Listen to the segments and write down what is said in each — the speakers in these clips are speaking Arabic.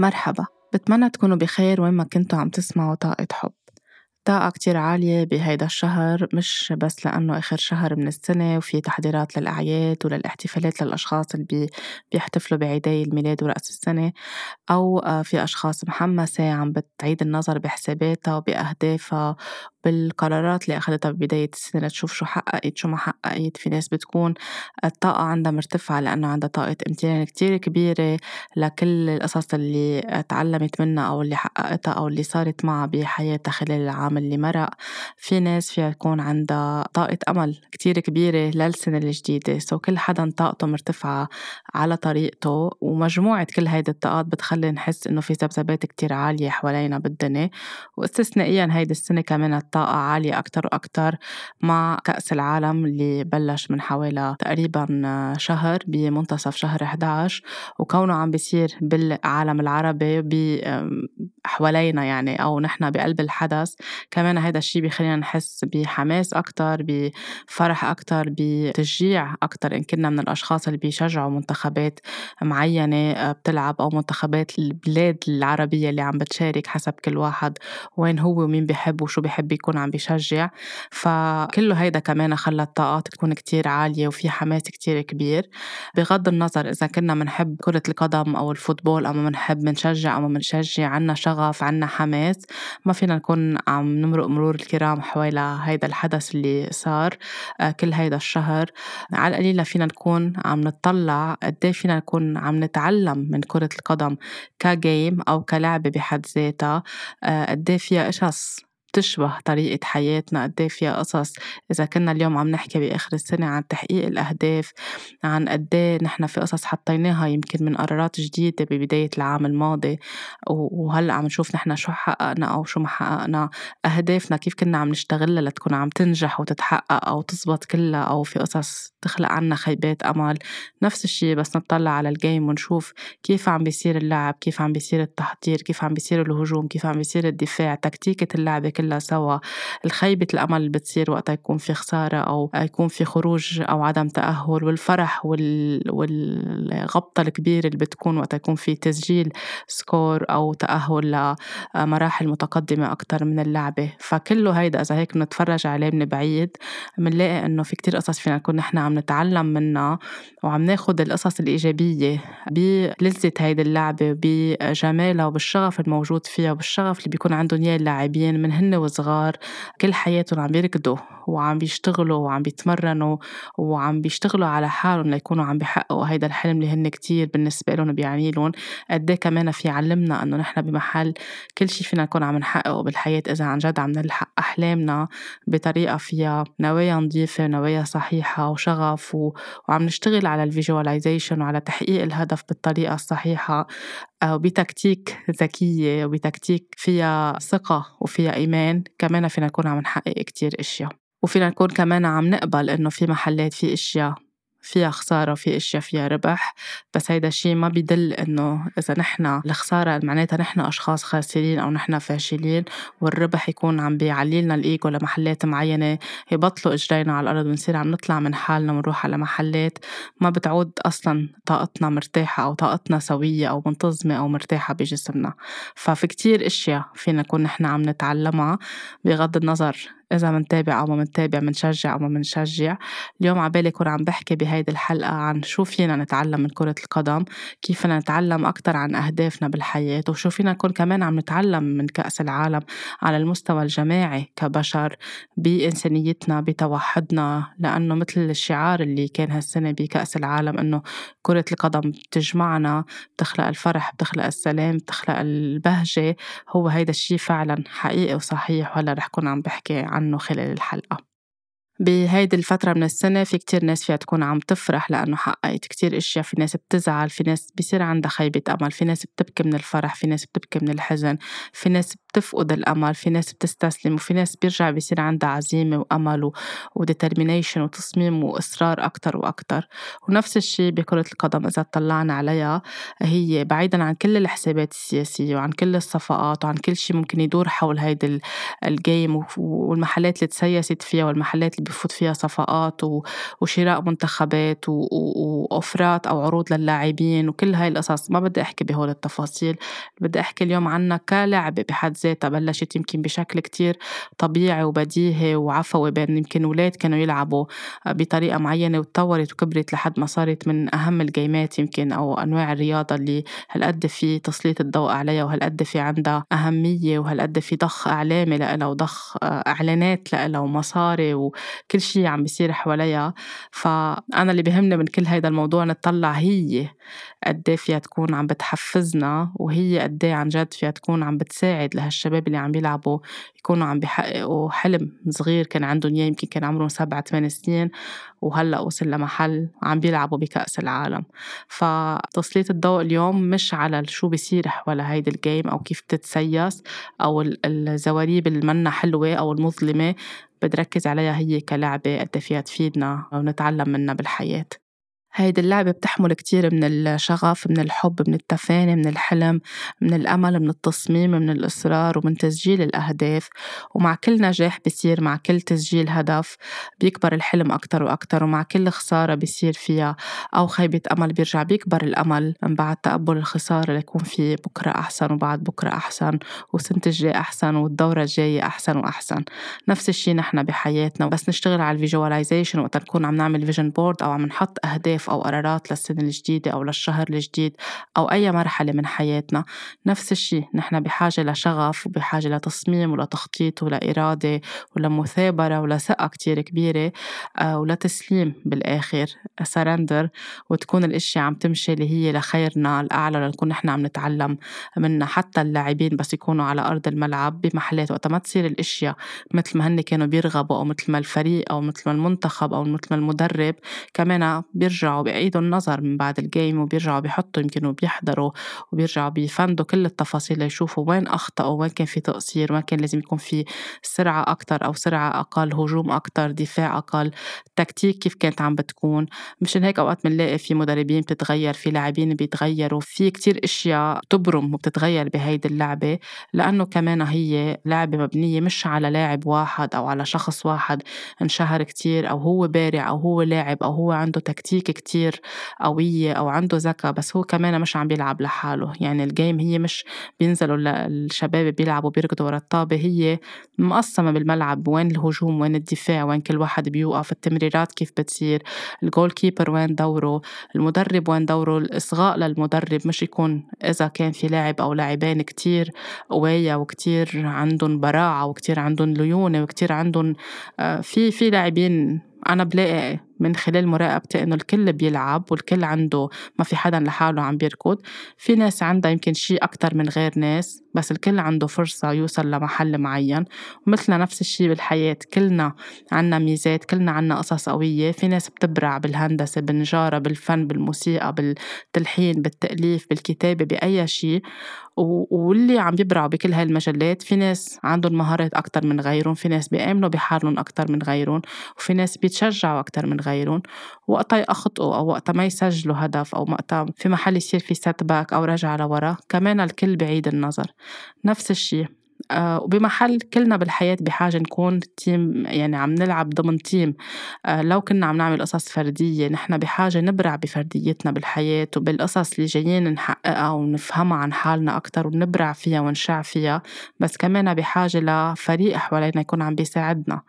مرحبا بتمنى تكونوا بخير وين ما كنتوا عم تسمعوا طاقة حب. طاقة كتير عالية بهيدا الشهر مش بس لأنه آخر شهر من السنة وفي تحضيرات للأعياد وللاحتفالات للأشخاص اللي بيحتفلوا بعيدي الميلاد ورأس السنة أو آه، في أشخاص محمسة عم بتعيد النظر بحساباتها وبأهدافها بالقرارات اللي أخذتها ببداية السنة تشوف شو حققت شو ما حققت. في ناس بتكون الطاقة عندها مرتفعة لأنه عندها طاقة امتنان كتير كبيرة لكل القصص اللي تعلمت منها أو اللي حققتها أو اللي صارت معها بحياتها خلال العام. اللي مرق في ناس فيها يكون عندها طاقة أمل كتير كبيرة للسنة الجديدة. سو كل حدا طاقته مرتفعة على طريقته ومجموعة كل هيدي الطاقات بتخلي نحس إنه في ذبذبات كتير عالية حوالينا بالدنيا. واستثنائيا هيدي السنة كمان الطاقة عالية أكتر وأكتر مع كأس العالم اللي بلش من حوالي تقريبا شهر بمنتصف شهر 11 وكونه عم بيصير بالعالم العربي حوالينا يعني أو نحن بقلب الحدث كمان هذا الشيء بيخلينا نحس بحماس أكتر بفرح أكتر بتشجيع أكتر إن كنا من الأشخاص اللي بيشجعوا منتخبات معينة بتلعب أو منتخبات البلاد العربية اللي عم بتشارك حسب كل واحد وين هو ومين بيحب وشو بيحب يكون عم بيشجع. فكله هيدا كمان خلى الطاقات تكون كتير عالية وفي حماس كتير كبير. بغض النظر إذا كنا منحب كرة القدم أو الفوتبول أو منحب منشجع أو منشجع عنا شغف عنا حماس. ما فينا نكون عم نمرق مرور الكرام حول هيدا الحدث اللي صار آه، كل هيدا الشهر. على القليلة فينا نكون عم نطلع قد إيه فينا نكون عم نتعلم من كرة القدم كجيم أو كلعبة بحد ذاتها آه، قد إيه فيها قصص بتشبه طريقة حياتنا قد إيه فيها قصص. إذا كنا اليوم عم نحكي بآخر السنة عن تحقيق الأهداف عن قد إيه نحن في قصص حطيناها يمكن من قرارات جديدة ببداية العام الماضي. وهلأ عم نشوف نحن شو حققنا أو شو ما حققنا. أهدافنا كيف كنا عم نشتغلها لتكون عم تنجح وتتحقق أو تزبط كلها أو في قصص تخلق عنا خيبات أمل. نفس الشيء بس نطلع على الجيم ونشوف كيف عم بيصير اللعب كيف عم بيصير التحضير كيف عم بيصير الهجوم كيف عم بيصير الدفاع تكتيكة اللعبة كلها سوا. الخيبة الأمل اللي بتصير وقتها يكون في خسارة أو يكون في خروج أو عدم تأهل والفرح وال... والغبطة الكبيرة اللي بتكون وقتها يكون في تسجيل سكور أو تأهل لمراحل متقدمة أكتر من اللعبة. فكله هيدا إذا هيك بنتفرج عليه من بعيد بنلاقي إنه في كتير قصص فينا نكون نحن عم نتعلم منها وعم ناخد القصص الإيجابية بلذة هيدي اللعبة بجمالها وبالشغف الموجود فيها وبالشغف اللي بيكون عندهم إياه اللاعبين من هن وصغار كل حياتهم عم بيركضوا وعم بيشتغلوا وعم بيتمرنوا وعم بيشتغلوا على حالهم ليكونوا عم بيحققوا هيدا الحلم اللي هن كتير بالنسبة لهم بيعني لهم قد إيه كمان في علمنا إنه نحن بمحل كل شي فينا نكون عم نحققه بالحياة إذا عن جد عم نلحق أحلامنا بطريقة فيها نوايا نظيفة نوايا صحيحة وشغف و... وعم نشتغل على الفيجواليزيشن وعلى تحقيق الهدف بالطريقة الصحيحة. أو بتكتيك ذكية وبتكتيك فيها ثقة وفيها إيمان كمان فينا نكون عم نحقق كتير أشياء. وفينا نكون كمان عم نقبل إنه في محلات في أشياء. فيها خسارة وفي أشياء فيها ربح بس هيدا الشيء ما بيدل إنه إذا نحن الخسارة معناتها نحن أشخاص خاسرين أو نحن فاشلين والربح يكون عم بيعلي لنا الإيجو لمحلات معينة يبطلوا إجرينا على الأرض ونصير عم نطلع من حالنا ونروح على محلات. ما بتعود أصلا طاقتنا مرتاحة أو طاقتنا سوية أو منتظمة أو مرتاحة بجسمنا. ففي كتير أشياء فينا نكون نحن عم نتعلمها بغض النظر إذا منتابع أو ما منتابع منشجع أو ما منشجع. اليوم عبالي كون عم بحكي بهيدي الحلقة عن شو فينا نتعلم من كرة القدم كيف فينا نتعلم أكتر عن أهدافنا بالحياة وشو فينا نكون كمان عم نتعلم من كأس العالم على المستوى الجماعي كبشر بإنسانيتنا بتوحدنا. لأنه مثل الشعار اللي كان هالسنة بكأس العالم إنه كرة القدم بتجمعنا بتخلق الفرح بتخلق السلام بتخلق البهجة هو هيدا الشي فعلا حقيقي وصحيح وهلأ رح كون عم بحكي عن عنه خلال الحلقة. بهيدي الفترة من السنة في كتير ناس فيها تكون عم تفرح لأنه حققت كتير أشياء في ناس بتزعل في ناس بيصير عندها خيبة أمل في ناس بتبكي من الفرح في ناس بتبكي من الحزن في ناس بتفقد الأمل في ناس بتستسلم وفي ناس بيرجع بيصير عندها عزيمة وأمل و determination وتصميم وإصرار أكتر وأكتر. ونفس الشيء بكرة القدم إذا طلعنا عليها هي بعيدا عن كل الحسابات السياسية وعن كل الصفقات وعن كل شيء ممكن يدور حول هيدي ال game والمحلات اللي تسيست فيها والمحلات اللي بفوت فيها صفقات وشراء منتخبات و offer ات أو عروض للاعبين وكل هاي القصص. ما بدي أحكي بهول التفاصيل بدي أحكي اليوم عنها كلعبة بحد ذاتها بلشت يمكن بشكل كتير طبيعي وبديهي وعفوي بين يمكن أولاد كانوا يلعبوا بطريقة معينة وتطورت وكبرت لحد ما صارت من أهم الجيمات يمكن أو أنواع الرياضة اللي هالقد في تسليط الضوء عليها وهالقد في عندها أهمية وهالقد في ضخ إعلامي لها وضخ إعلانات لها ومصاري وكل شيء عم بيصير حواليها فأنا اللي بيهمني من كل هيدا الموضوع نطلع هي قد إيه فيها تكون عم بتحفزنا وهي قد إيه عن جد فيها تكون عم بتساعد لهالشباب اللي عم بيلعبوا يكونوا عم بيحققوا حلم صغير كان عندهم إياه يمكن كان عمرهم سبعة ثمان سنين وهلأ وصل لمحل عم بيلعبوا بكأس العالم. فتسليط الضوء اليوم مش على شو بيصير حول هيدي الجيم أو كيف بتتسيس أو الزواريب المنا حلوة أو المظلمة. بدي ركز عليها هي كلعبة قد إيه فيها تفيدنا ونتعلم منها بالحياة. هيدي اللعبة بتحمل كتير من الشغف من الحب من التفاني من الحلم من الأمل من التصميم من الإصرار ومن تسجيل الأهداف. ومع كل نجاح بصير مع كل تسجيل هدف بيكبر الحلم أكتر وأكتر ومع كل خسارة بصير فيها أو خيبة أمل بيرجع بيكبر الأمل. من بعد تقبل الخسارة ليكون في بكرة أحسن وبعد بكرة أحسن وسنة الجاي أحسن والدورة الجاية أحسن وأحسن. نفس الشي نحن بحياتنا. بس نشتغل على ال visualization وقت نكون عم نعمل vision board أو عم نحط أهداف أهداف أو قرارات للسنة الجديدة أو للشهر الجديد أو أي مرحلة من حياتنا. نفس الشيء نحن بحاجة لشغف وبحاجة لتصميم ولتخطيط ولإرادة ولمثابرة ولثقة كتير كبيرة آه، ولتسليم بالآخر. سرندر وتكون الأشياء عم تمشي اللي هي لخيرنا الأعلى لنكون نحن عم نتعلم منها. حتى اللاعبين بس يكونوا على أرض الملعب بمحلات وقت ما تصير الأشياء مثل ما هن كانوا بيرغبوا أو مثل ما الفريق أو مثل ما المنتخب أو مثل ما المدرب كمان بيرجعوا بيرجعوا بيعيدوا النظر من بعد الجيم وبيرجعوا بيحطوا يمكن وبيحضروا وبيرجعوا بيفندوا كل التفاصيل ليشوفوا وين أخطأوا وين كان في تقصير وين كان لازم يكون في سرعة أكتر أو سرعة أقل هجوم أكتر دفاع أقل التكتيك كيف كانت عم بتكون. مشان هيك أوقات بنلاقي في مدربين بتتغير في لاعبين بيتغيروا في كتير أشياء تبرم وبتتغير بهيدي اللعبة لأنه كمان هي لعبة مبنية مش على لاعب واحد أو على شخص واحد انشهر كتير أو هو بارع أو هو لاعب أو هو عنده تكتيك كتير قوية أو عنده ذكاء بس هو كمان مش عم بيلعب لحاله. يعني ال game هي مش بينزلوا الشباب بيلعبوا بيركضوا ورا الطابة هي مقسمة بالملعب. وين الهجوم وين الدفاع وين كل واحد بيوقف التمريرات كيف بتصير ال goalkeeper وين دوره المدرب وين دوره الإصغاء للمدرب. مش يكون إذا كان في لاعب أو لاعبين كتير قوية وكتير عندهم براعة وكتير عندهم ليونة وكتير عندهم آه، في في لاعبين أنا بلاقي من خلال مراقبتي إنه الكل بيلعب والكل عنده ما في حدا لحاله عم بيركض. في ناس عندها يمكن شيء أكتر من غير ناس بس الكل عنده فرصة يوصل لمحل معين. ومثلنا نفس الشيء بالحياة كلنا عنا ميزات كلنا عنا قصص قوية. في ناس بتبرع بالهندسة بالنجارة بالفن بالموسيقى بالتلحين بالتأليف بالكتابة بأي شيء واللي عم يبرعوا بكل هاي المجالات في ناس عندهم مهارات أكتر من غيرهم في ناس بيآمنوا بحالهم أكتر من غيرهم وفي ناس بيتشجعوا أكتر من غيرهم. وقتها يخطئوا أو وقتها ما يسجلوا هدف أو وقتها في محل يصير في setback أو رجعة لورا كمان الكل بعيد النظر. نفس الشيء وبمحل كلنا بالحياة بحاجة نكون team يعني عم نلعب ضمن تيم آه، لو كنا عم نعمل قصص فردية نحن بحاجة نبرع بفرديتنا بالحياة وبالقصص اللي جايين نحققها ونفهمها عن حالنا أكتر ونبرع فيها ونشع فيها. بس كمان بحاجة لفريق حوالينا يكون عم بيساعدنا.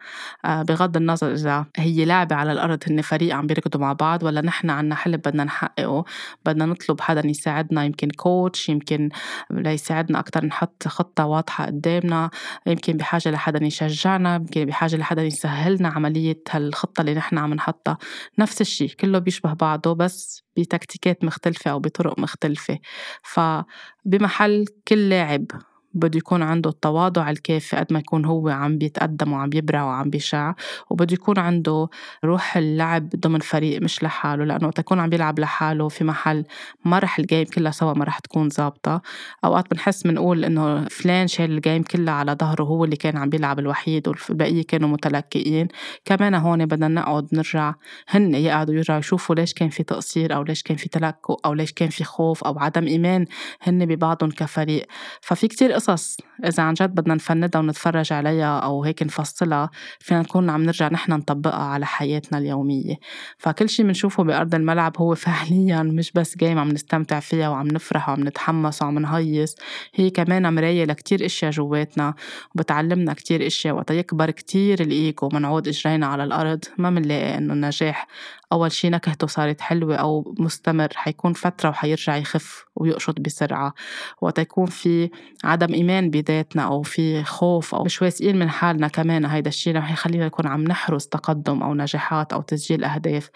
آه، بغض النظر إذا هي لعبة على الأرض هن فريق عم بيركضوا مع بعض ولا نحن عنا حلم بدنا نحققه. بدنا نطلب حدا يساعدنا يمكن كوتش يمكن ليساعدنا أكتر نحط خطة واضحة قدامنا يمكن بحاجة لحدا يشجعنا يمكن بحاجة لحدا يسهلنا عملية هالخطة اللي نحن عم نحطها. نفس الشيء كله بيشبه بعضه بس بتكتيكات مختلفة أو بطرق مختلفة. فبمحل كل لاعب بده يكون عنده التواضع الكافي قد ما يكون هو عم بيتقدم وعم بيبرع وعم بيشع وبده يكون عنده روح اللعب ضمن فريق مش لحاله لأنه وقت يكون عم بيلعب لحاله في محل ما رح ال game كلها سوا ما رح تكون ظابطة. أوقات بنحس بنقول إنه فلان شايل ال game كلها على ظهره هو اللي كان عم بيلعب الوحيد والبقية كانوا متلكئين. كمان هون بدنا نقعد نرجع هن يقعدوا يرجعوا يشوفوا ليش كان في تقصير أو ليش كان في تلكؤ أو ليش كان في خوف أو عدم إيمان هن ببعضهم كفريق. ففي كتير قصص إذا عن جد بدنا نفندها ونتفرج عليها أو هيك نفصلها فينا نكون عم نرجع نحن نطبقها على حياتنا اليومية. فكل شي بنشوفه بأرض الملعب هو فعليا مش بس جيم عم نستمتع فيها وعم نفرح وعم نتحمس وعم نهيص. هي كمان مراية لكتير إشياء جواتنا وبتعلمنا كتير إشياء وقت يكبر كتير الإيجو منعود إجرينا على الأرض ما منلاقي إنه النجاح أول شي نكهته صارت حلوة أو مستمر حيكون فترة وحيرجع يخف ويقشط بسرعة. وقت يكون في عدم إيمان بذاتنا أو في خوف أو مش واثقين من حالنا كمان هيدا الشي رح يخلينا نكون عم نحرز تقدم أو نجاحات أو تسجيل أهداف.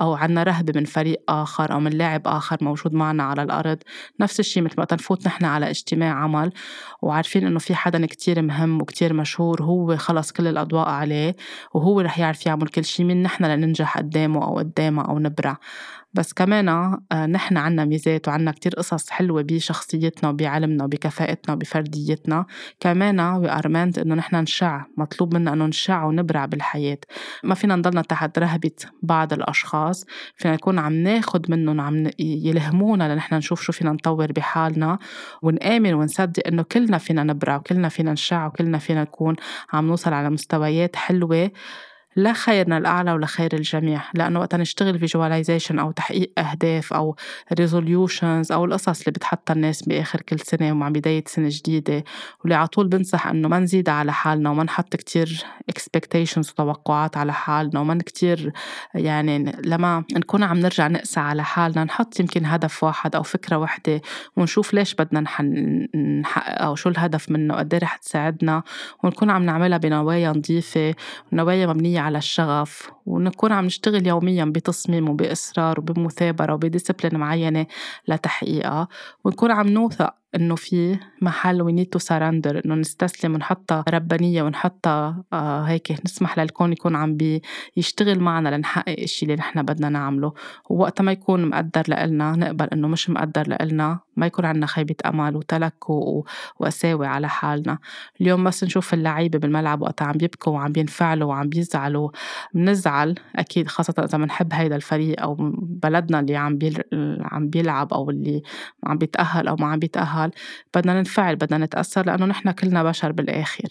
أو عنا رهبة من فريق آخر أو من لاعب آخر موجود معنا على الأرض. نفس الشي مثل ما نفوت نحن على اجتماع عمل. وعارفين إنه في حدا كتير مهم وكتير مشهور هو خلص كل الأضواء عليه وهو رح يعرف يعمل كل شي مين نحن لننجح قدامه أو قدامها أو نبرع. بس كمان آه، نحن عنا ميزات وعنا كتير قصص حلوة بشخصيتنا وبعلمنا وبكفاءتنا وبفرديتنا. كمان we are إنه نحن نشع مطلوب منا إنه نشع ونبرع بالحياة. ما فينا نضلنا تحت رهبة بعض الأشخاص فينا نكون عم ناخد منهم عم يلهمونا لنحن نشوف شو فينا نطور بحالنا ونآمن ونصدق إنه كلنا فينا نبرع وكلنا فينا نشع وكلنا فينا نكون عم نوصل على مستويات حلوة. لخيرنا الأعلى ولخير الجميع لأنه وقت نشتغل visualization أو تحقيق أهداف أو resolutions أو القصص اللي بتحطها الناس بآخر كل سنة ومع بداية سنة جديدة واللي على طول بنصح إنه ما نزيد على حالنا وما نحط كتير expectations وتوقعات على حالنا وما كتير يعني لما نكون عم نرجع نقسى على حالنا نحط يمكن هدف واحد أو فكرة واحدة ونشوف ليش بدنا نحققها وشو الهدف منه قد إيه رح تساعدنا ونكون عم نعملها بنوايا نظيفة ونوايا مبنية على الشغف. ونكون عم نشتغل يوميا بتصميم وبإصرار وبمثابرة وب discipline معينة لتحقيقها. ونكون عم نوثق إنه في محل we need to surrender إنه نستسلم ونحطها ربانية ونحطها آه هيك نسمح للكون يكون عم بيشتغل معنا لنحقق الشيء اللي نحن بدنا نعمله. ووقت ما يكون مقدر لإلنا نقبل إنه مش مقدر لإلنا ما يكون عندنا خيبة أمل وتلكؤ وقساوة على حالنا. اليوم بس نشوف اللعيبة بالملعب وقت عم بيبكوا وعم بينفعلوا وعم بيزعلوا بنزعل أكيد خاصة إذا بنحب هيدا الفريق أو بلدنا اللي عم عم بيلعب أو اللي عم بيتأهل أو ما عم بيتأهل بدنا ننفعل بدنا نتأثر لأنه نحن كلنا بشر بالآخر.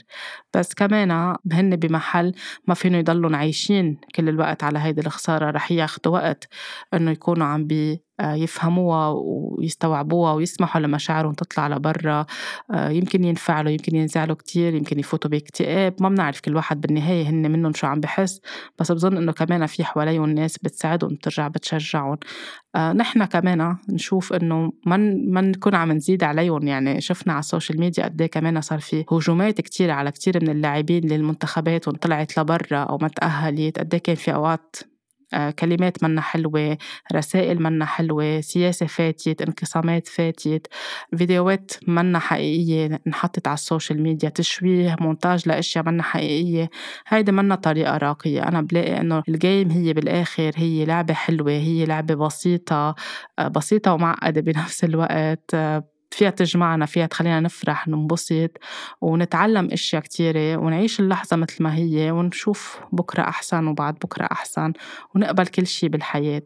بس كمان هن بمحل ما فينو يضلوا عايشين كل الوقت على هيدي الخسارة رح ياخدوا وقت إنه يكونوا عم بي يفهموها ويستوعبوها ويسمحوا لمشاعرهم تطلع لبرا. آه، يمكن ينفعلوا يمكن ينزعلوا كتير يمكن يفوتوا باكتئاب. ما بنعرف كل واحد بالنهاية هن منهم شو عم بحس. بس بظن إنه كمان في حواليهم ناس بتساعدهم ترجع بتشجعهم. آه نحن كمان نشوف إنه ما ما نكون عم نزيد عليهم. يعني شفنا على ال social media قد إيه كمان صار في هجومات كتير على كتير من اللاعبين للمنتخبات طلعت لبرا أو ما تأهلت. قد إيه كان في أوقات آه، كلمات منا حلوة رسائل منا حلوة سياسة فاتت انقسامات فاتت فيديوهات منا حقيقية انحطت على ال social media تشويه مونتاج لأشياء منا حقيقية. هيدي منا طريقة راقية. أنا بلاقي إنه ال game هي بالآخر هي لعبة حلوة هي لعبة بسيطة آه، بسيطة ومعقدة بنفس الوقت. آه، فيها تجمعنا فيها تخلينا نفرح ننبسط ونتعلم أشياء كتيرة ونعيش اللحظة مثل ما هي ونشوف بكرة أحسن وبعد بكرة أحسن ونقبل كل شي بالحياة.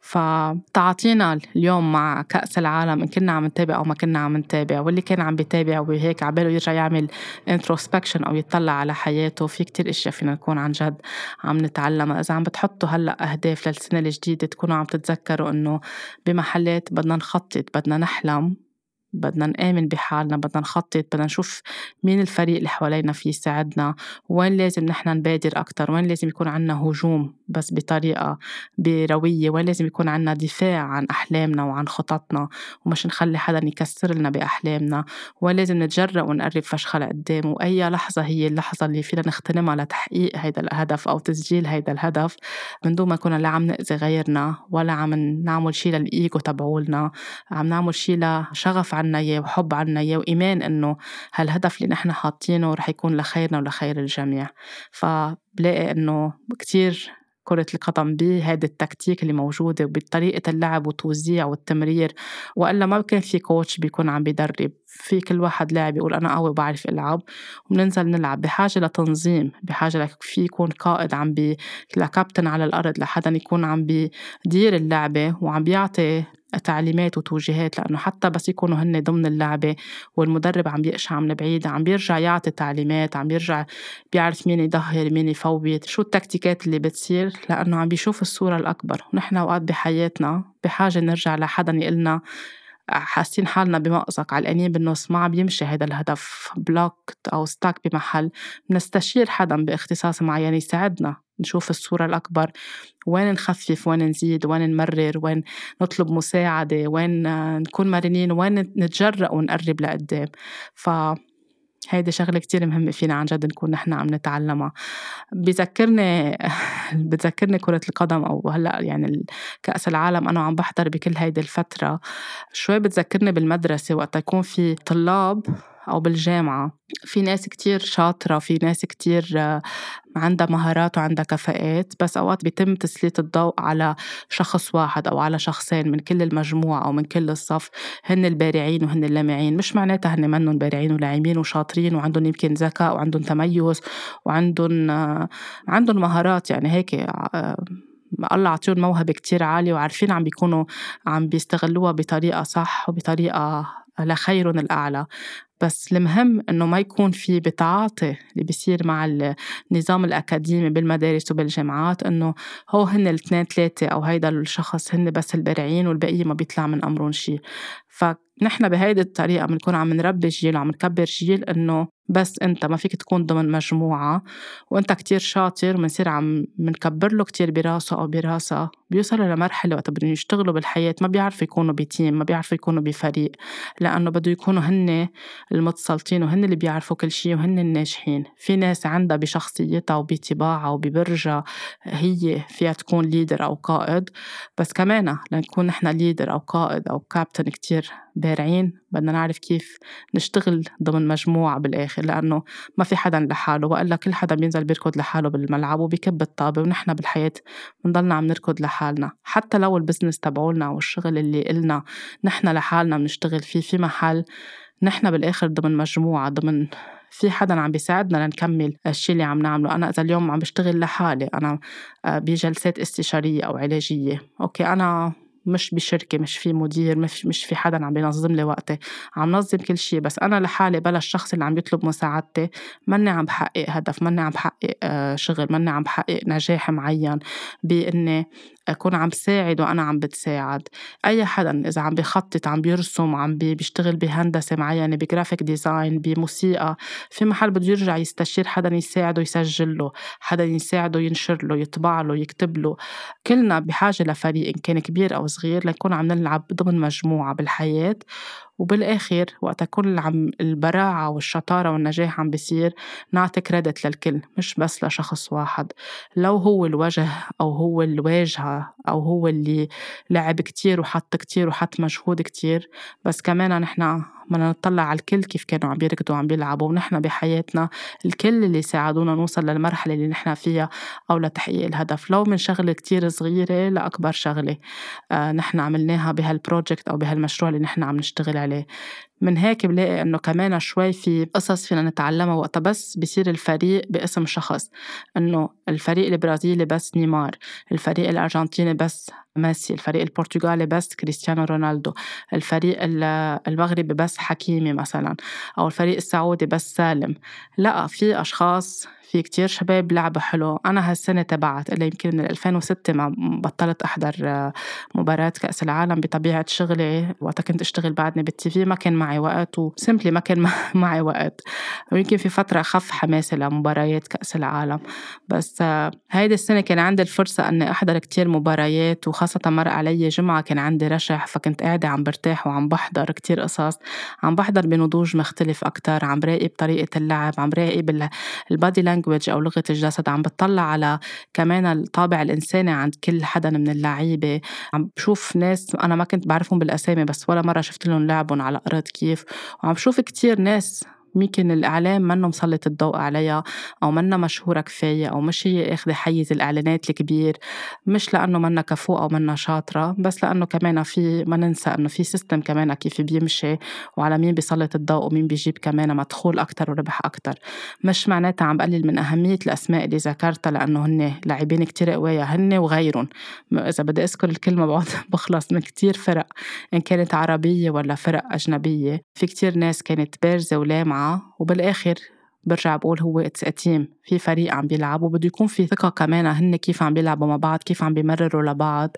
فتعاطينا اليوم مع كأس العالم إن كنا عم نتابع أو ما كنا عم نتابع واللي كان عم بيتابع وهيك عباله يرجع يعمل انتروسبكشن أو يطلع على حياته. في كتير أشياء فينا نكون عن جد عم نتعلمها. إذا عم بتحطوا هلأ أهداف للسنة الجديدة تكونوا عم تتذكروا إنه بمحلات بدنا نخطط بدنا نحلم بدنا نآمن بحالنا بدنا نخطط بدنا نشوف مين الفريق اللي حوالينا فيه يساعدنا وين لازم نحن نبادر أكتر وين لازم يكون عنا هجوم بس بطريقة بروية وين لازم يكون عنا دفاع عن أحلامنا وعن خططنا ومش نخلي حدا يكسر لنا بأحلامنا وين لازم نتجرأ ونقرب فشخة لقدام وأي لحظة هي اللحظة اللي فينا نغتنمها لتحقيق هيدا الهدف أو تسجيل هيدا الهدف من دون ما نكون لا عم نأذي غيرنا ولا عم نعمل شي للإيجو تبعولنا عم نعمل شي لشغف عنا إياه وحب عنا إياه وإيمان إنه هالهدف اللي نحن حاطينه رح يكون لخيرنا ولخير الجميع. فبلاقي إنه كتير كرة القدم بهذا التكتيك اللي موجودة وبطريقة اللعب والتوزيع والتمرير وإلا ما كان في كوتش بيكون عم بيدرب. في كل واحد لاعب يقول أنا قوي بعرف ألعب وبننزل نلعب. بحاجة لتنظيم بحاجة لفي يكون قائد عم بي لكابتن على الأرض لحدا يكون عم بيدير اللعبة وعم بيعطي تعليمات وتوجيهات لأنه حتى بس يكونوا هن ضمن اللعبة والمدرب عم يقشع من بعيد عم بيرجع يعطي تعليمات عم بيرجع بيعرف مين يظهر مين يفوت شو التكتيكات اللي بتصير لأنه عم بيشوف الصورة الأكبر. ونحن أوقات بحياتنا بحاجة نرجع لحدا يقلنا حاسين حالنا بمأزق علقانين بالنص ما عم يمشي هذا الهدف blocked أو stuck بمحل. نستشير حدا بإختصاص معين يساعدنا. نشوف الصورة الأكبر. وين نخفف وين نزيد وين نمرر وين نطلب مساعدة وين نكون مرنين وين نتجرأ ونقرب لقدام. ف هيدي شغلة كتير مهمة فينا عن جد نكون نحن عم نتعلمها. بذكرني بتذكرني كرة القدم أو هلأ يعني كأس العالم أنا عم بحضر بكل هيدي الفترة. شوي بتذكرني بالمدرسة وقت يكون في طلاب أو بالجامعة. في ناس كتير شاطرة في ناس كتير آه، عندها مهارات وعندها كفاءات بس أوقات بيتم تسليط الضوء على شخص واحد أو على شخصين من كل المجموعة أو من كل الصف. هن البارعين وهن اللامعين. مش معناتها هن منهم بارعين ولاعبين وشاطرين وعندهم يمكن ذكاء وعندهم تميز وعندهم آه، عندهم مهارات. يعني هيك آه، الله عطيهم موهبة كتير عالية وعارفين عم بيكونوا عم بيستغلوها بطريقة صح وبطريقة لخيرهم الأعلى. بس المهم إنه ما يكون في بتعاطي اللي بيصير مع النظام الأكاديمي بالمدارس وبالجامعات إنه هو هن الاثنين ثلاثة أو هيدا الشخص هن بس البارعين والبقية ما بيطلع من أمرهم شيء فنحن بهيدي الطريقة بنكون عم نربي جيل وعم نكبر جيل إنه بس أنت ما فيك تكون ضمن مجموعة وأنت كتير شاطر بنصير عم منكبر له كتير براسه أو براسها بيوصلوا لمرحلة وقت بدهم يشتغلوا بالحياة ما بيعرفوا يكونوا بتيم ما بيعرفوا يكونوا بفريق لأنه بده يكونوا هن المتسلطين وهن اللي بيعرفوا كل شيء وهن الناجحين. في ناس عندها بشخصيتها وبطباعها وببرجها هي فيها تكون leader أو قائد. بس كمان لنكون نحن leader أو قائد أو كابتن كتير بارعين بدنا نعرف كيف نشتغل ضمن مجموعة بالآخر لأنه ما في حدا لحاله وإلا كل حدا بينزل بيركض لحاله بالملعب وبيكب الطابة ونحن بالحياة بنضلنا عم نركض لحالنا. حتى لو ال business تبعولنا أو الشغل اللي إلنا نحن لحالنا بنشتغل فيه في محل نحن بالآخر ضمن مجموعة ضمن في حدا عم بيساعدنا لنكمل الشيء اللي عم نعمله. أنا إذا اليوم عم بشتغل لحالي أنا آه، بجلسات استشارية أو علاجية. أوكي أنا مش بشركة مش في مدير مش في حدا عم بينظم لي وقتي. عم نظم كل شيء بس أنا لحالي بلا الشخص اللي عم يطلب مساعدتي ماني عم بحقق هدف ماني عم بحقق آه، شغل ماني عم بحقق نجاح معين بإني أكون عم ساعد وأنا عم بتساعد. أي حدا إذا عم بخطط عم بيرسم عم بيشتغل بهندسة معينة ب graphic design بموسيقى في محل بده يرجع يستشير حدا يساعده يسجل له حدا يساعده ينشر له يطبع له يكتب له. كلنا بحاجة لفريق إن كان كبير أو صغير لنكون عم نلعب ضمن مجموعة بالحياة. وبالآخر وقت كل عم البراعة والشطارة والنجاح عم بيصير نعطي كريدت للكل مش بس لشخص واحد. لو هو الوجه أو هو الواجهة أو هو اللي لعب كتير وحط كتير وحط مجهود كتير بس كمان نحن بدنا نطلع على الكل كيف كانوا عم بيركضوا وعم بيلعبوا ونحن بحياتنا الكل اللي ساعدونا نوصل للمرحلة اللي نحن فيها أو لتحقيق الهدف لو من شغلة كتير صغيرة لأكبر شغلة آه نحن عملناها بهالبروجكت أو بهالمشروع اللي نحن عم نشتغل عليه. من هيك بلاقي إنه كمان شوي في قصص فينا نتعلمها وقتها بس بصير الفريق باسم شخص. إنه الفريق البرازيلي بس نيمار الفريق الأرجنتيني بس ميسي الفريق البرتغالي بس كريستيانو رونالدو الفريق المغربي بس حكيمي مثلا أو الفريق السعودي بس سالم. لا في أشخاص في كتير شباب لعبوا حلو. أنا هالسنة تبعت إلا يمكن من 2006 ما بطلت أحضر مباراة كأس العالم بطبيعة شغلي وقتها كنت أشتغل بعدني بالتي في ما كان معي وقت وسمبلي ما كان معي وقت. ويمكن في فترة خف حماسي لمباريات كأس العالم. بس آه، هيدي السنة كان عندي الفرصة أني أحضر كتير مباريات وخاصة مر علي جمعة كان عندي رشح فكنت قاعدة عم برتاح وعم بحضر كتير قصص. عم بحضر بنضوج مختلف أكتر عم راقب طريقة اللعب عم راقب البادي لانجوج أو لغة الجسد. عم بتطلع على كمان الطابع الإنساني عند كل حدا من اللعيبة. عم بشوف ناس أنا ما كنت بعرفهم بالأسامي بس ولا مرة شفت لهم لعبهم على أرض كيف؟ وعم بشوف كتير ناس يمكن الإعلام منه مسلط الضوء عليها أو منا مشهورة كفاية أو مش هي أخذة حيز الإعلانات الكبير مش لأنه منا كفوءة أو منا شاطرة بس لأنه كمان في ما ننسى إنه في سيستم كمان كيف بيمشي وعلى مين بيسلط الضوء ومين بيجيب كمان مدخول أكتر وربح أكتر. مش معناتها عم بقلل من أهمية الأسماء اللي ذكرتها لأنه هن لاعبين كتير قوية هن وغيرهم. إذا بدي أذكر الكل ما بعد بخلص من كتير فرق إن كانت عربية ولا فرق أجنبية في كتير ناس كانت بارزة ولامعة وبالآخر برجع بقول هو it's team في فريق عم بيلعب وبده يكون في ثقة كمان هن كيف عم بيلعبوا مع بعض كيف عم بيمرروا لبعض.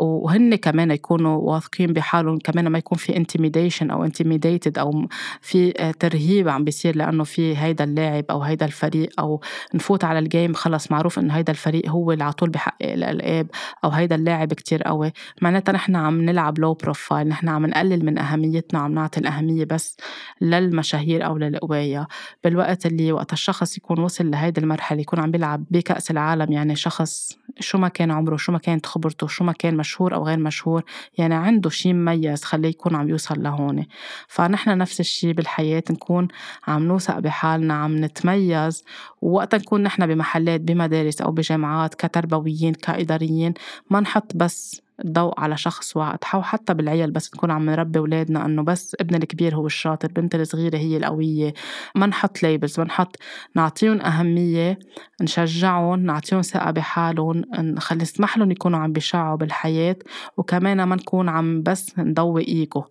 وهن كمان يكونوا واثقين بحالهم كمان ما يكون في intimidation أو intimidated أو في ترهيب عم بيصير لأنه في هيدا اللاعب أو هيدا الفريق أو نفوت على ال game خلص معروف انه هيدا الفريق هو اللي على طول بحقق الألقاب أو هيدا اللاعب كتير قوي. معناتها نحن عم نلعب low profile نحن عم نقلل من أهميتنا عم نعطي الأهمية بس للمشاهير أو للقوايا بالوقت اللي وقت الشخص يكون وصل لهيدي المرحلة يكون عم بيلعب بكأس العالم يعني شخص شو ما كان عمره شو ما كانت خبرته شو ما كان مشهور أو غير مشهور يعني عنده شيء مميز خليه يكون عم يوصل لهون. فنحن نفس الشيء بالحياة نكون عم نوثق بحالنا عم نتميز. ووقتا نكون نحن بمحلات بمدارس أو بجامعات كتربويين كإداريين ما نحط بس الضوء على شخص واحد أو حتى بالعيال بس نكون عم نربي أولادنا إنه بس ابن الكبير هو الشاطر بنت الصغيرة هي القوية. ما نحط ليبلز ما نحط نعطيهم أهمية نشجعهم نعطيهم ثقة بحالهم نخلي نسمح لهم يكونوا عم بيشعوا بالحياة وكمان ما نكون عم بس نضوي إيجو.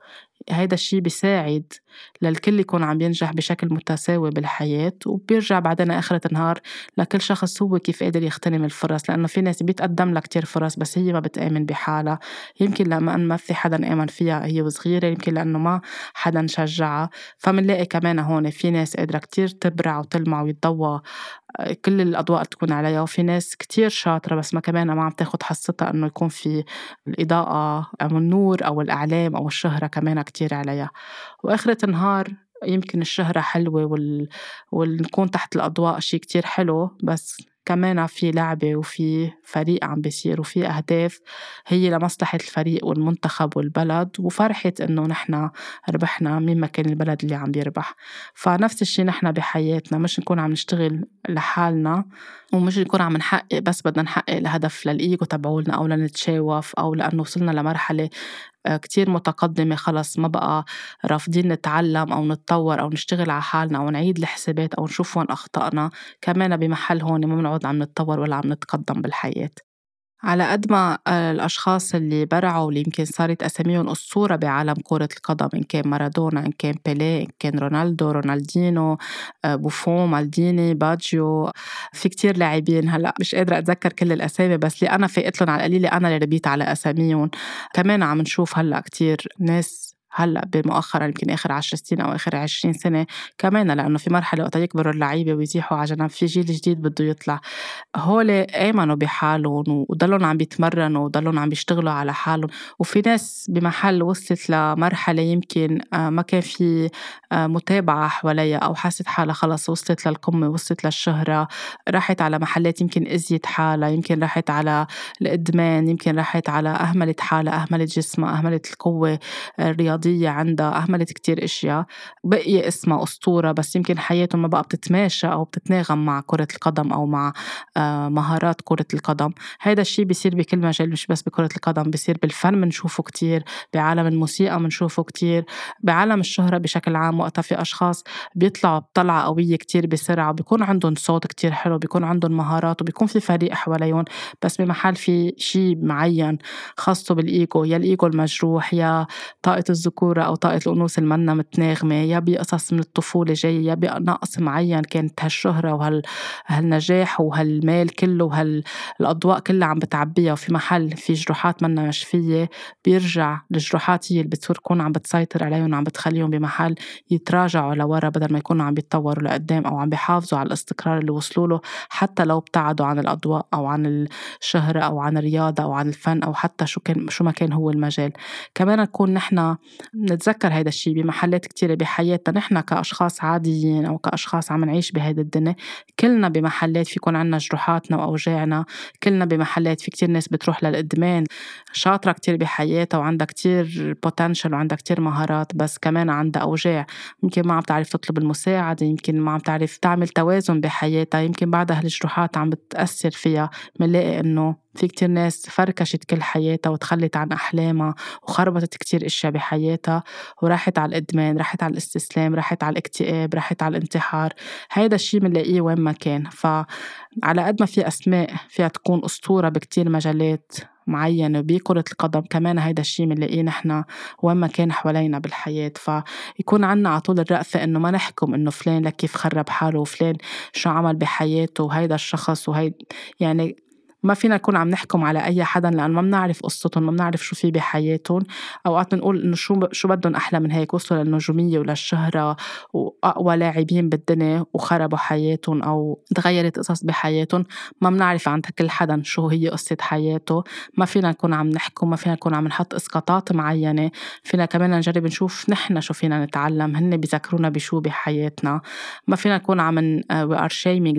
هيدا الشيء بيساعد للكل يكون عم ينجح بشكل متساوي بالحياة وبيرجع بعدين آخرة النهار لكل شخص هو كيف قادر يغتنم الفرص لأنه في ناس بيتقدم لها كتير فرص بس هي ما بتآمن بحالها. يمكن لما ما في حدا آمن فيها هي وصغيرة يمكن لأنه ما حدا شجعها. فمنلاقي كمان هون في ناس قادرة كتير تبرع وتلمع ويتضوى كل الأضواء تكون عليها وفي ناس كتير شاطرة بس ما كمان ما عم تاخد حصتها إنه يكون في الإضاءة أو النور أو الإعلام أو الشهرة كمان كتير عليها وآخرة النهار يمكن الشهرة حلوة وال... ونكون تحت الأضواء شي كتير حلو بس كمان في لعبة وفي فريق عم بيصير وفي أهداف هي لمصلحة الفريق والمنتخب والبلد وفرحة إنه نحن ربحنا مين ما كان البلد اللي عم بيربح. فنفس الشي نحن بحياتنا مش نكون عم نشتغل لحالنا. ومش نكون عم نحقق بس بدنا نحقق الهدف للإيجو تبعولنا أو لنتشاوف أو لأنه وصلنا لمرحلة آه، كتير متقدمة خلص ما بقى رافضين نتعلم أو نتطور أو نشتغل على حالنا أو نعيد الحسابات أو نشوف وين أخطأنا كمان بمحل هون ما بنعود عم نتطور ولا عم نتقدم بالحياة. على قد ما آه، الأشخاص اللي برعوا واللي يمكن صارت أساميهم أسطورة بعالم كرة القدم إن كان مارادونا إن كان بيليه إن كان رونالدو رونالدينو آه، بوفون مالديني باجيو في كتير لاعبين هلأ. مش قادرة أتذكر كل الأسامي بس اللي أنا فاقت لهم على القليلة أنا اللي ربيت على أساميهم. كمان عم نشوف هلأ كتير ناس هلأ بمؤخرا يمكن آخر 10 سنين أو آخر 20 سنة كمان لأنه في مرحلة وقت يكبروا اللعيبة ويزيحوا على جنب في جيل جديد بده يطلع. هول آمنوا بحالهم وضلوا عم بيتمرنوا وضلوا عم بيشتغلوا على حالهم. وفي ناس بمحل وصلت لمرحلة يمكن آه، ما كان في آه، متابعة حواليها أو حست حالها خلص وصلت للقمة وصلت للشهرة. راحت على محلات يمكن ازيت حالها يمكن راحت على الإدمان يمكن راحت على أهملت حالها أهملت جسمها أهملت القوة الرياضية رياضية عندها أهملت كتير إشياء بقي اسمها أسطورة بس يمكن حياتهم ما بقى بتتماشى أو بتتناغم مع كرة القدم أو مع آه، مهارات كرة القدم. هيدا الشيء بيصير بكل مجال مش بس بكرة القدم بيصير بالفن بنشوفه كتير بعالم الموسيقى بنشوفه كتير بعالم الشهرة بشكل عام وقتها في أشخاص بيطلعوا بطلعة قوية كتير بسرعة بيكون عندهم صوت كتير حلو بيكون عندهم مهارات وبيكون في فريق حواليهم بس بمحل في شيء معين خاصه بالإيجو يا الإيجو المجروح يا طاقة الذكورة أو طاقة الأنوثة المنا متناغمة يا بقصص من الطفولة جاية يا بنقص معين كانت هالشهرة وهالنجاح وهالمال كله وهالأضواء كلها عم بتعبيها. وفي محل في جروحات منا مشفية بيرجع الجروحات هي اللي بتصير تكون عم بتسيطر عليهم وعم بتخليهم بمحل يتراجعوا لورا بدل ما يكونوا عم بيتطوروا لقدام أو عم بيحافظوا على الاستقرار اللي وصلوا له حتى لو ابتعدوا عن الأضواء أو عن الشهرة أو عن الرياضة أو عن الفن أو حتى شو كان شو ما كان هو المجال. كمان نكون نحن نتذكر هيدا الشيء بمحلات كتيرة بحياتنا. نحن كأشخاص عاديين أو كأشخاص عم نعيش بهيدي الدنيا كلنا بمحلات في يكون عنا جروحاتنا وأوجاعنا كلنا بمحلات في كتير ناس بتروح للإدمان. شاطرة كتير بحياتها وعندها كتير بوتنشل وعندها كتير مهارات بس كمان عندها أوجاع. يمكن ما عم تعرف تطلب المساعدة يمكن ما عم تعرف تعمل توازن بحياتها يمكن بعدها هالجروحات عم بتأثر فيها. منلاقي إنه في كتير ناس فركشت كل حياتها وتخلت عن أحلامها وخربطت كتير أشياء بحياتها وراحت على الإدمان راحت على الاستسلام راحت على الاكتئاب راحت على الانتحار. هيدا الشيء بنلاقيه وين ما كان. فعلى قد ما في أسماء فيها تكون أسطورة بكتير مجالات معينة بكرة القدم كمان هيدا الشيء بنلاقيه نحن وين ما كان حوالينا بالحياة. فيكون عنا على طول الرأفة إنه ما نحكم إنه فلان لك كيف خرب حاله وفلان شو عمل بحياته وهيدا الشخص وهي يعني ما فينا نكون عم نحكم على أي حدا لأنه ما بنعرف قصتهم ما بنعرف شو في بحياتهم. أوقات بنقول إنه شو شو بدهم أحلى من هيك وصلوا للنجومية وللشهره وأقوى لاعبين بالدنيا وخربوا حياتهم أو تغيرت قصص بحياتهم. ما بنعرف عند كل حدا شو هي قصة حياته. ما فينا نكون عم نحكم ما فينا نكون عم نحط إسقاطات معينة. فينا كمان نجرب نشوف نحن شو فينا نتعلم هن بيذكرونا بشو بحياتنا. ما فينا نكون عم we are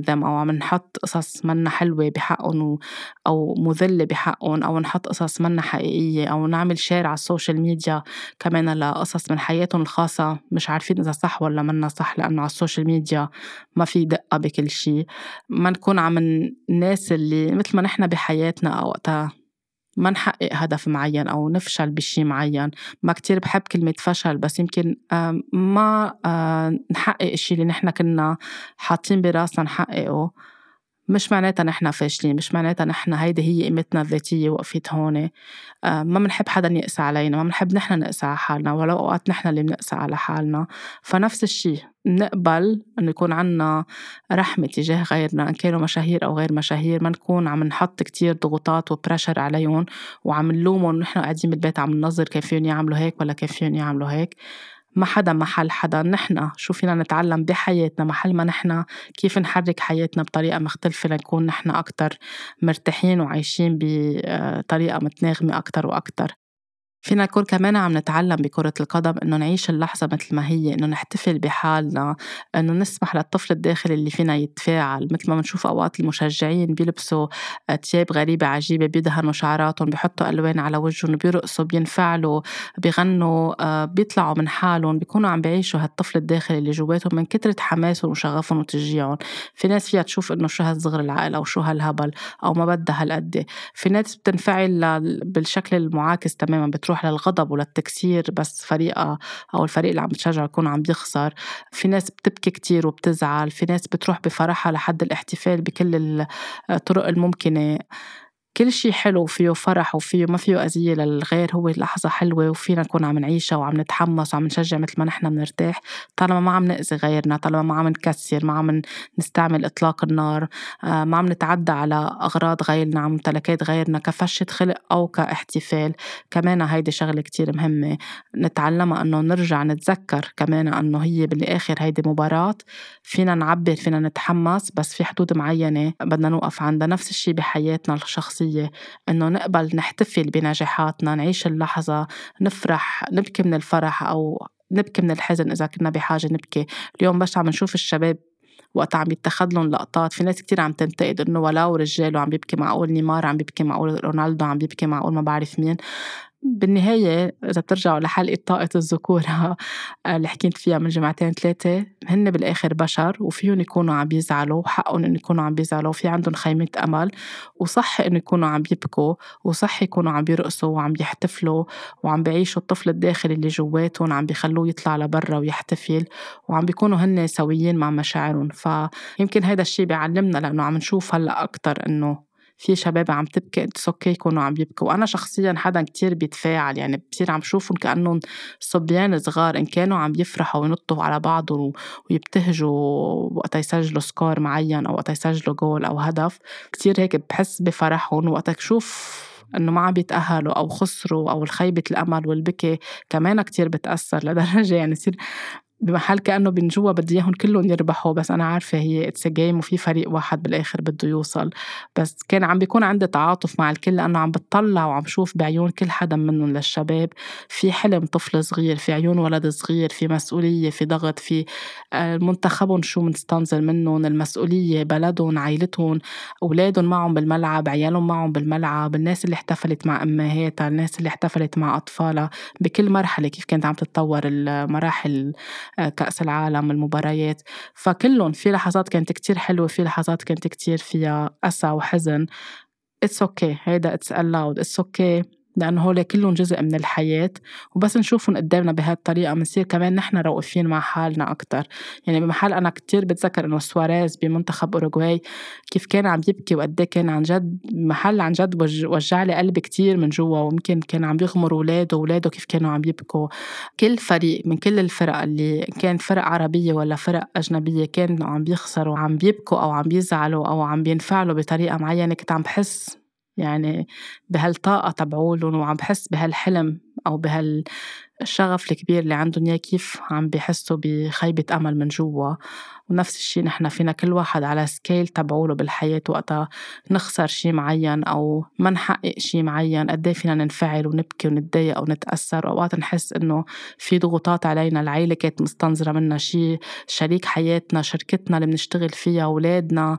them أو عم نحط قصص منا حلوة بحقهم أو مذلة بحقهم أو نحط قصص منا حقيقية أو نعمل share على ال social media كمان لقصص من حياتهم الخاصة. مش عارفين إذا صح ولا منا صح لأنه على ال social media ما في دقة بكل شيء ما نكون عم الناس اللي مثل ما نحن بحياتنا وقتها ما نحقق هدف معين أو نفشل بشي معين. ما كتير بحب كلمة فشل بس يمكن ما نحقق الشي اللي نحن كنا حاطين براسنا نحققه. مش معناتها نحن فاشلين مش معناتها نحن هيدي هي قيمتنا الذاتية وقفت هون آه، ما بنحب حدا يقسى علينا ما بنحب نحن نقسى على حالنا ولو أوقات نحن اللي بنقسى على حالنا. فنفس الشيء نقبل إنه يكون عنا رحمة تجاه غيرنا إن كانوا مشاهير أو غير مشاهير ما نكون عم نحط كتير ضغوطات وبريشر عليهم وعم نلومهم نحن قاعدين بالبيت عم ننظر كيف فيهم يعملوا هيك ولا كيف فيهم يعملوا هيك. ما حدا محل حدا. نحن شو فينا نتعلم بحياتنا؟ محل ما نحن كيف نحرك حياتنا بطريقة مختلفة لنكون نحن أكتر مرتاحين وعايشين بطريقة متناغمة أكتر وأكتر. فينا نكون كمان عم نتعلم بكرة القدم إنه نعيش اللحظة مثل ما هي إنه نحتفل بحالنا إنه نسمح للطفل الداخلي اللي فينا يتفاعل. مثل ما بنشوف أوقات المشجعين بيلبسوا تياب غريبة عجيبة بيدهنوا شعراتهم بيحطوا ألوان على وجههم بيرقصوا بينفعلوا بيغنوا آه، بيطلعوا من حالهم بيكونوا عم بيعيشوا هالطفل الداخلي اللي جواتهم من كترة حماسهم وشغفهم وتشجيعهم. في ناس فيها تشوف إنه شو هالصغر العقل أو شو هالهبل أو ما بدها هالقد. في ناس بتنفعل بالشكل المعاكس تماما بتروح بتروح للغضب وللتكسير بس فريقها أو الفريق اللي عم بتشجعه يكون عم بيخسر. في ناس بتبكي كتير وبتزعل في ناس بتروح بفرحها لحد الاحتفال بكل الطرق الممكنة. كل شيء حلو فيه فرح وفيه ما فيه أذية للغير هو لحظة حلوة وفينا نكون عم نعيشها وعم نتحمس وعم نشجع مثل ما نحن بنرتاح. طالما ما عم نأذي غيرنا طالما ما عم نكسر ما عم نستعمل إطلاق النار آه، ما عم نتعدى على أغراض غيرنا عم ممتلكات غيرنا كفشة خلق أو كاحتفال. كمان هيدي شغلة كتير مهمة. نتعلمها إنه نرجع نتذكر كمان إنه هي بالآخر هيدي مباراة. فينا نعبر فينا نتحمس بس في حدود معينة بدنا نوقف عندها. نفس الشيء بحياتنا الشخصية. الشخصية إنه نقبل نحتفل بنجاحاتنا نعيش اللحظة نفرح نبكي من الفرح أو نبكي من الحزن إذا كنا بحاجة نبكي. اليوم بس عم نشوف الشباب وقت عم يتخذ لهم لقطات في ناس كتير عم تنتقد إنه ولو رجال وعم بيبكي معقول نيمار عم بيبكي معقول رونالدو عم بيبكي معقول ما بعرف مين. بالنهاية إذا بترجعوا لحلقة طاقة الذكورة اللي حكيت فيها من جمعتين ثلاثة هن بالآخر بشر وفيهم يكونوا عم بيزعلوا وحقهم إنه يكونوا عم بيزعلوا وفي عندهم خيمة أمل وصح إنه يكونوا عم بيبكوا وصح يكونوا عم بيرقصوا وعم بيحتفلوا وعم بيعيشوا الطفل الداخلي اللي جواتهم عم بيخلوه يطلع لبرا ويحتفل وعم بيكونوا هن سويين مع مشاعرهم. فيمكن هيدا الشيء بيعلمنا لأنه عم نشوف هلأ أكتر إنه في شباب عم تبكي it's okay يكونوا عم يبكوا. وأنا شخصيا حدا كتير بيتفاعل يعني بصير عم شوفهم كأنهم صبيان صغار. إن كانوا عم يفرحوا وينطوا على بعض ويبتهجوا وقت يسجلوا score معين أو وقت يسجلوا جول أو هدف كتير هيك بحس بفرحهم. وقت أشوف إنه ما عم بيتأهلوا أو خسروا أو الخيبة الأمل والبكي كمان كتير بتأثر لدرجة يعني يصير بمحل كأنه من جوا بدي إياهم كلهم يربحوا بس أنا عارفة هي it's game وفي فريق واحد بالآخر بده يوصل. بس كان عم بيكون عندي تعاطف مع الكل لأنه عم بتطلع وعم شوف بعيون كل حدا منهم للشباب. في حلم طفل صغير في عيون ولد صغير في مسؤولية في ضغط في آه، منتخبهم شو مستنظر منهم المسؤولية بلدهم عائلتهم أولادهم معهم بالملعب عيالهم معهم بالملعب الناس اللي احتفلت مع أمهاتها الناس اللي احتفلت مع أطفالها. بكل مرحلة كيف كانت عم تتطور المراحل كأس العالم المباريات فكلهم في لحظات كانت كتير حلوة في لحظات كانت كتير فيها أسى وحزن it's okay okay. هيدا it's allowed it's okay okay. لأنه هول كلهم جزء من الحياة وبس نشوفهم قدامنا بهالطريقة بنصير كمان نحن رؤوفين مع حالنا أكتر. يعني بمحل أنا كتير بتذكر إنه سواريز بمنتخب أوروغواي كيف كان عم يبكي وقد كان عن جد محل عن جد وجع لي قلبي كتير من جوا ويمكن كان عم يغمر أولاده وأولاده كيف كانوا عم يبكوا. كل فريق من كل الفرق اللي كان فرق عربية ولا فرق أجنبية كانوا عم بيخسروا عم بيبكوا أو عم بيزعلوا أو عم بينفعلوا بطريقة معينة كنت عم بحس يعني بهالطاقة تبعولن وعم بحس بهالحلم أو بهالشغف الكبير اللي عندهم إياه كيف عم بحسوا بخيبة أمل من جوا؟ ونفس الشي نحن فينا كل واحد على سكيل تبعوله بالحياة وقتها. نخسر شي معين أو ما نحقق شي معين قد إيه فينا ننفعل ونبكي ونتضايق أو نتأثر. وأوقات نحس إنه في ضغوطات علينا العيلة كانت مستنظرة منا شي شريك حياتنا شركتنا اللي بنشتغل فيها أولادنا.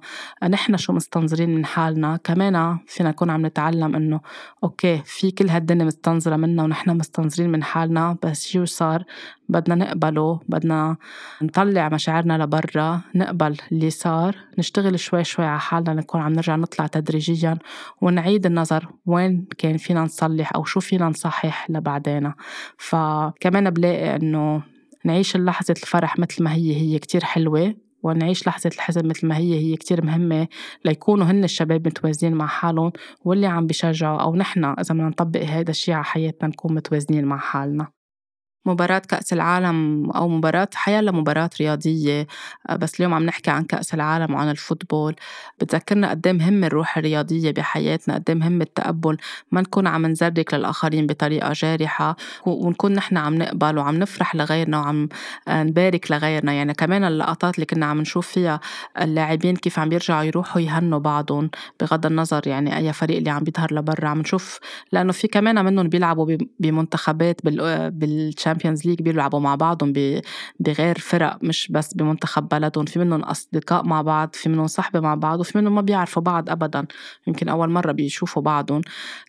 نحن شو مستنظرين من حالنا؟ كمان فينا نكون عم نتعلم إنه أوكي في كل هالدنيا مستنظرة منا ونحن مستنظرين من حالنا بس شو صار؟ بدنا نقبله بدنا نطلع مشاعرنا لبرا نقبل اللي صار نشتغل شوي شوي على حالنا نكون عم نرجع نطلع تدريجيا ونعيد النظر وين كان فينا نصلح أو شو فينا نصحح لبعدين. فكمان بلاقي إنه نعيش لحظة الفرح مثل ما هي هي كتير حلوة ونعيش لحظة الحزن مثل ما هي هي كتير مهمة ليكونوا هن الشباب متوازنين مع حالهم واللي عم بيشجعوا أو نحن إذا بدنا نطبق هذا الشيء على حياتنا نكون متوازنين مع حالنا. مباراة كأس العالم أو مباراة حياة لمباراة رياضية آه، بس اليوم عم نحكي عن كأس العالم وعن الفوتبول. بتذكرنا قد إيه مهم الروح الرياضية بحياتنا قد إيه مهم التقبل. ما نكون عم نزرك للآخرين بطريقة جارحة ونكون نحن عم نقبل وعم نفرح لغيرنا وعم آه، نبارك لغيرنا. يعني كمان اللقطات اللي كنا عم نشوف فيها اللاعبين كيف عم يرجعوا يروحوا يهنوا بعضهم بغض النظر يعني أي فريق اللي عم بيظهر لبرا. عم نشوف لأنه في كمان منهم بيلعبوا بمنتخبات بال Champions League بيلعبوا مع بعضهم بغير فرق مش بس بمنتخب بلدهم في منهم أصدقاء مع بعض في منهم صحبة مع بعض وفي منهم ما بيعرفوا بعض أبدا. يمكن أول مرة بيشوفوا بعضهم.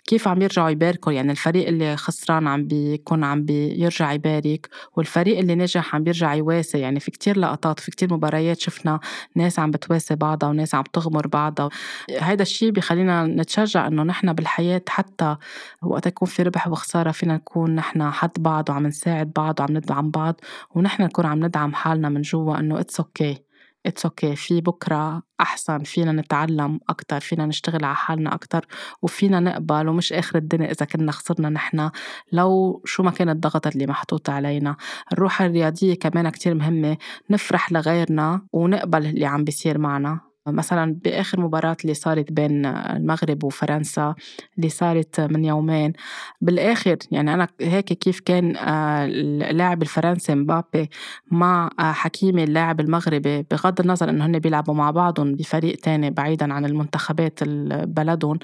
كيف عم يرجعوا يباركوا؟ يعني الفريق اللي خسران عم بيكون عم بيرجع يبارك والفريق اللي نجح عم بيرجع يواسي. يعني في كتير لقطات في كتير مباريات شفنا ناس عم بتواسي بعضها وناس عم تغمر بعضها. هيدا الشيء بخلينا نتشجع إنه نحن بالحياة حتى وقت يكون في ربح وخسارة فينا نكون نحن حد بعض وعم نساعد نساعد بعض وعم ندعم بعض ونحن نكون عم ندعم حالنا من جوا إنه it's okay it's okay في بكرة أحسن. فينا نتعلم أكثر فينا نشتغل على حالنا أكثر وفينا نقبل ومش آخر الدنيا إذا كنا خسرنا نحن. لو شو ما كان الضغط اللي محطوط علينا. الروح الرياضية كمان كتير مهمة. نفرح لغيرنا ونقبل اللي عم بيصير معنا. مثلا بآخر مباراة اللي صارت بين المغرب وفرنسا اللي صارت من يومين. بالآخر يعني أنا هيك كيف كان آه، اللاعب الفرنسي مبابي مع آه، حكيمي اللاعب المغربي بغض النظر إنه هن بيلعبوا مع بعضهم بفريق تاني بعيدا عن المنتخبات بلدهم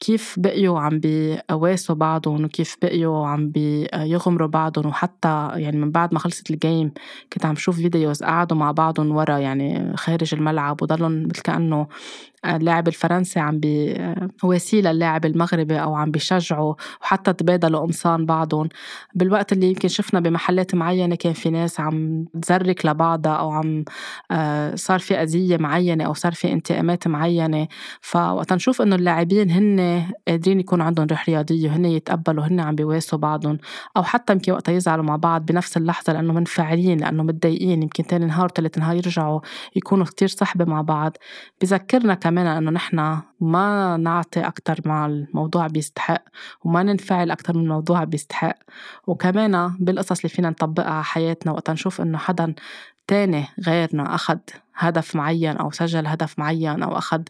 كيف بقيوا عم بيواسوا بعضهم وكيف بقيوا عم بيغمروا بعضهم؟ وحتى يعني من بعد ما خلصت ال game كنت عم شوف videos قعدوا مع بعضهم ورا يعني خارج الملعب وضلهم مثل كأنه اللاعب الفرنسي عم بيواسيه للاعب المغربي أو عم بيشجعوا وحتى تبادلوا قمصان بعضهم. بالوقت اللي يمكن شفنا بمحلات معينة كان في ناس عم تزرك لبعضها أو عم آه، صار في أذية معينة أو صار في انتقامات معينة. فوقت نشوف إنه اللاعبين هن قادرين يكون عندهم روح رياضية وهن يتقبلوا هن عم بيواسوا بعضهم. أو حتى يمكن وقتها يزعلوا مع بعض بنفس اللحظة لأنه منفعلين لأنه متضايقين. يمكن تاني نهار وتالت نهار يرجعوا يكونوا كتير صحبة مع بعض. بذكرنا كمان إنه نحن ما نعطي أكثر ما الموضوع بيستحق وما ننفعل أكثر من الموضوع بيستحق. وكمان بالقصص اللي فينا نطبقها على حياتنا وقت نشوف إنه حدا تاني غيرنا أخد هدف معين أو سجل هدف معين أو أخد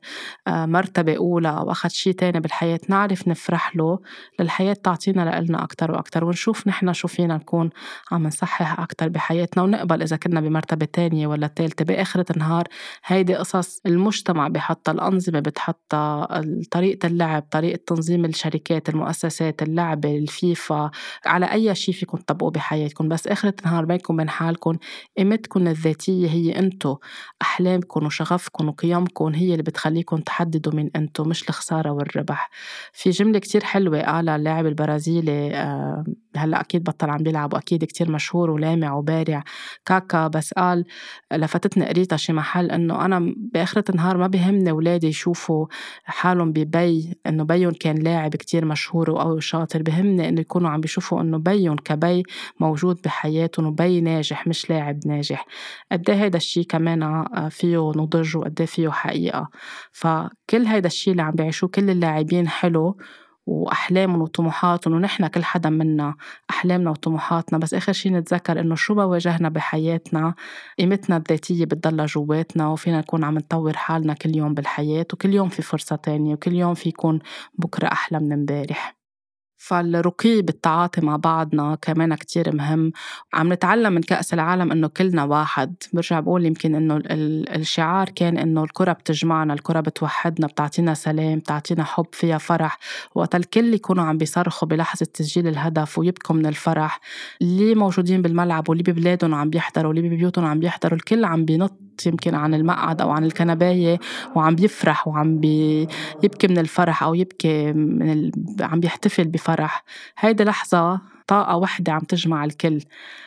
آه، مرتبة أولى أو أخد شي تاني بالحياة نعرف نفرح له للحياة تعطينا لإلنا أكتر وأكتر ونشوف نحن شو فينا نكون عم نصحح أكتر بحياتنا ونقبل إذا كنا بمرتبة تانية ولا تالتة. بآخرة النهار هيدي قصص المجتمع بحطها الأنظمة بتحطها طريقة اللعب طريقة تنظيم الشركات المؤسسات اللعبة الفيفا على أي شيء فيكم تطبقوه بحياتكم. بس آخرة النهار بينكم وبين حالكم قيمتكم الذاتية هي أنتو أحلامكم وشغفكم وقيمكم هي اللي بتخليكم تحددوا مين أنتم مش الخسارة والربح. في جملة كتير حلوة قالها اللاعب البرازيلي هلأ أكيد بطل عم بيلعب وأكيد كتير مشهور ولامع وبارع. كاكا بس قال لفتتني قريتها شي محل إنه أنا بآخرة النهار ما بهمني ولادي يشوفوا حالهم ببي إنه بيهم كان لاعب كتير مشهور وقوي وشاطر بهمني إنه يكونوا عم بيشوفوا إنه بيهم كبي موجود بحياتهم وبي ناجح مش لاعب ناجح. قد إيه هيدا الشي كمان فيه نضج وقد إيه فيه حقيقة. فكل هيدا الشي اللي عم بيعيشوه كل اللاعبين حلو وأحلامهم وطموحاتهم ونحن كل حدا منا أحلامنا وطموحاتنا. بس آخر شي نتذكر إنه شو بواجهنا بحياتنا قيمتنا الذاتية بتضلها جواتنا وفينا نكون عم نطور حالنا كل يوم بالحياة وكل يوم في فرصة تانية وكل يوم في يكون بكرة أحلى من امبارح. فالرقي بالتعاطي مع بعضنا كمان كتير مهم. عم نتعلم من كأس العالم إنه كلنا واحد. برجع بقول يمكن إنه الشعار كان إنه الكرة بتجمعنا الكرة بتوحدنا بتعطينا سلام بتعطينا حب فيها فرح. وقت الكل يكونوا عم بيصرخوا بلحظة تسجيل الهدف ويبكوا من الفرح. اللي موجودين بالملعب واللي ببلادهم عم بيحضروا واللي ببيوتهم عم بيحضروا؟ الكل عم بينط يمكن عن المقعد أو عن الكنباية وعم بيفرح وعم بيبكي من الفرح أو يبكي من ال... عم بيحتفل بفرح هيدي لحظة طاقة وحدة عم تجمع الكل.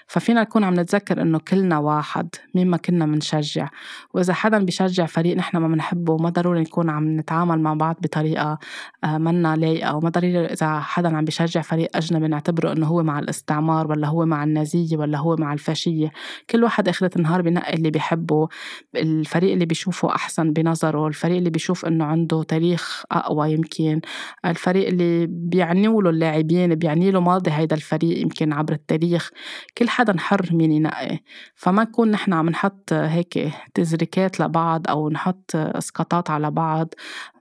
ففينا نكون عم نتذكر إنه كلنا واحد مين ما كنا منشجع. وإذا حدا بيشجع فريق نحن ما بنحبه ما ضروري نكون عم نتعامل مع بعض بطريقة آه، منا لايقة. وما ضروري إذا حدا عم بيشجع فريق أجنبي نعتبره إنه هو مع الاستعمار ولا هو مع النازية ولا هو مع الفاشية. كل واحد آخرة النهار بنقي اللي بيحبه. الفريق اللي بيشوفه أحسن بنظره. الفريق اللي بيشوف إنه عنده تاريخ أقوى يمكن. الفريق اللي بيعني له اللاعبين بيعني له ماضي هيدا الفريق يمكن عبر التاريخ. كل حدا حر مين ينقي فما نكون نحن عم نحط هيك تزريكات لبعض أو نحط اسقاطات على بعض